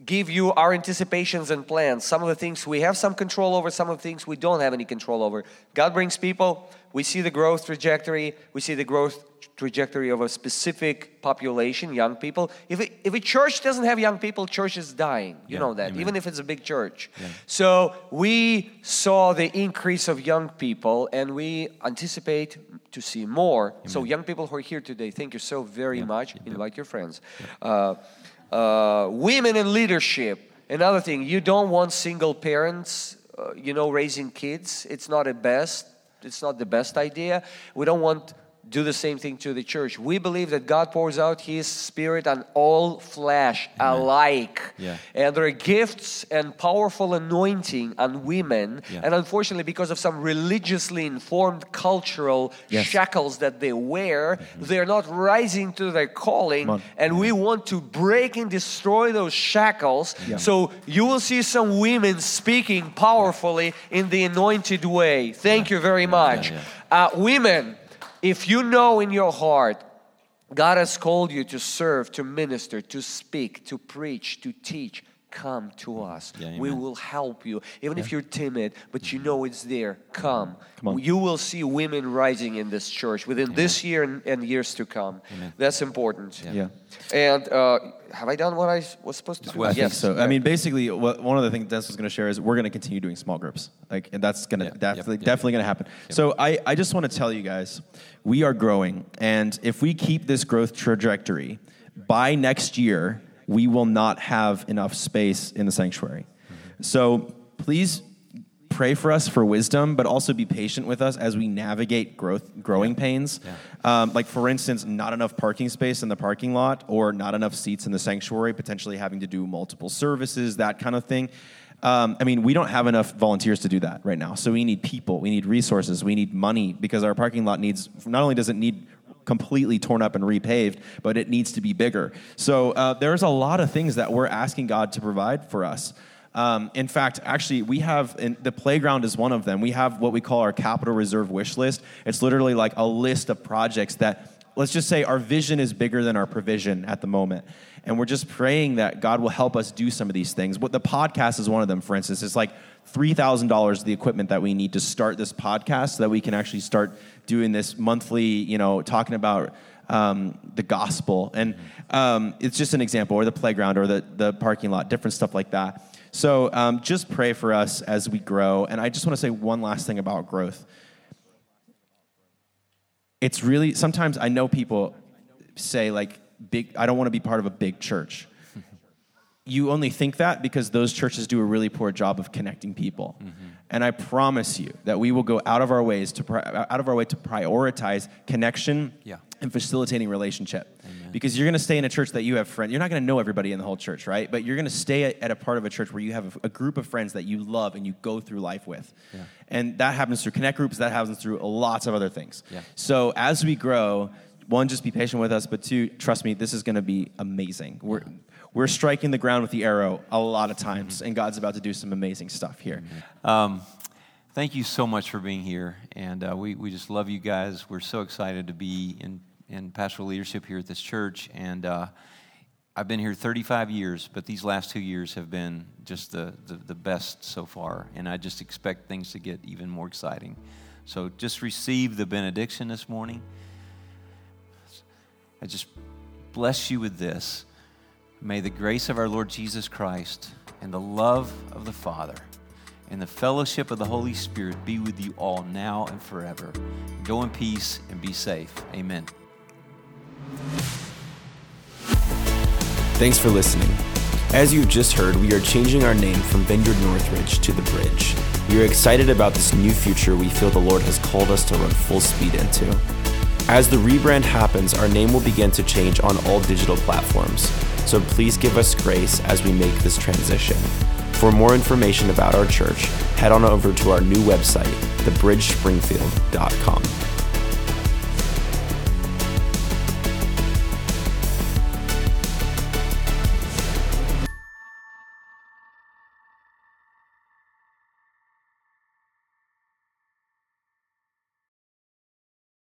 give you our anticipations and plans. Some of the things we have some control over, some of the things we don't have any control over. God brings people, we see the growth trajectory, we see the growth trajectory of a specific population, young people. If, it, if a church doesn't have young people, church is dying. You Yeah, know that, amen. even if it's a big church. So we saw the increase of young people and we anticipate to see more. So young people who are here today, thank you so very much. Invite your friends. Uh, uh, women in leadership. Another thing, you don't want single parents, uh, you know, raising kids. It's not a best. It's not the best idea. We don't want do the same thing to the church. We believe that God pours out His Spirit on all flesh alike, Yeah. and there are gifts and powerful anointing on women. Yeah. And unfortunately, because of some religiously informed cultural Yes. shackles that they wear, they're not rising to their calling. And we want to break and destroy those shackles. So you will see some women speaking powerfully in the anointed way. Thank you very much. yeah. Uh, women, if you know in your heart, God has called you to serve, to minister, to speak, to preach, to teach. Come to us. Yeah, we will help you. Even if you're timid, but you know it's there, come. Come on. You will see women rising in this church within this year and, and years to come. That's important. Yeah. And uh, have I done what I was supposed to do? what I I think think so. I mean, basically, what, one of the things Dennis was going to share is we're going to continue doing small groups. Like, and that's going to Yeah, yep, definitely, yep. definitely going to happen. So I, I just want to tell you guys, we are growing, and if we keep this growth trajectory, by next year, we will not have enough space in the sanctuary. So please pray for us for wisdom, but also be patient with us as we navigate growth, growing pains. Um, like, for instance, not enough parking space in the parking lot or not enough seats in the sanctuary, potentially having to do multiple services, that kind of thing. Um, I mean, we don't have enough volunteers to do that right now. So we need people, we need resources, we need money because our parking lot needs, not only does it need completely torn up and repaved, but it needs to be bigger. So uh, there's a lot of things that we're asking God to provide for us. Um, in fact, actually, we have in, the playground is one of them. We have what we call our capital reserve wish list. It's literally like a list of projects that, let's just say, our vision is bigger than our provision at the moment. And we're just praying that God will help us do some of these things. What the podcast is one of them, for instance. It's like $3,000 the equipment that we need to start this podcast so that we can actually start doing this monthly, you know, talking about um, the gospel. And um, it's just an example, or the playground, or the, the parking lot, different stuff like that. So um, just pray for us as we grow. And I just want to say one last thing about growth. It's really, sometimes I know people say, like, big, I don't want to be part of a big church. You only think that because those churches do a really poor job of connecting people. Mm-hmm. And I promise you that we will go out of our ways to out of our way to prioritize connection yeah. and facilitating relationship. Amen. Because you're going to stay in a church that you have friends. You're not going to know everybody in the whole church, right? But you're going to stay at, at, a part of a church where you have a, a, group of friends that you love and you go through life with. Yeah. And that happens through connect groups. That happens through lots of other things. Yeah. So as we grow, one, just be patient with us, but two, trust me, this is going to be amazing. We're we're striking the ground with the arrow a lot of times, mm-hmm. and God's about to do some amazing stuff here. Um, thank you so much for being here, and uh, we we just love you guys. We're so excited to be in in pastoral leadership here at this church, and. Uh, I've been here 35 years, but these last two years have been just the, the, the, best so far, and I just expect things to get even more exciting. So just receive the benediction this morning. I just bless you with this. May the grace of our Lord Jesus Christ and the love of the Father and the fellowship of the Holy Spirit be with you all now and forever. Go in peace and be safe. Amen. Thanks for listening. As you've just heard, we are changing our name from Vineyard Northridge to The Bridge. We are excited about this new future we feel the Lord has called us to run full speed into. As the rebrand happens, our name will begin to change on all digital platforms, so please give us grace as we make this transition. For more information about our church, head on over to our new website, thebridgespringfield.com.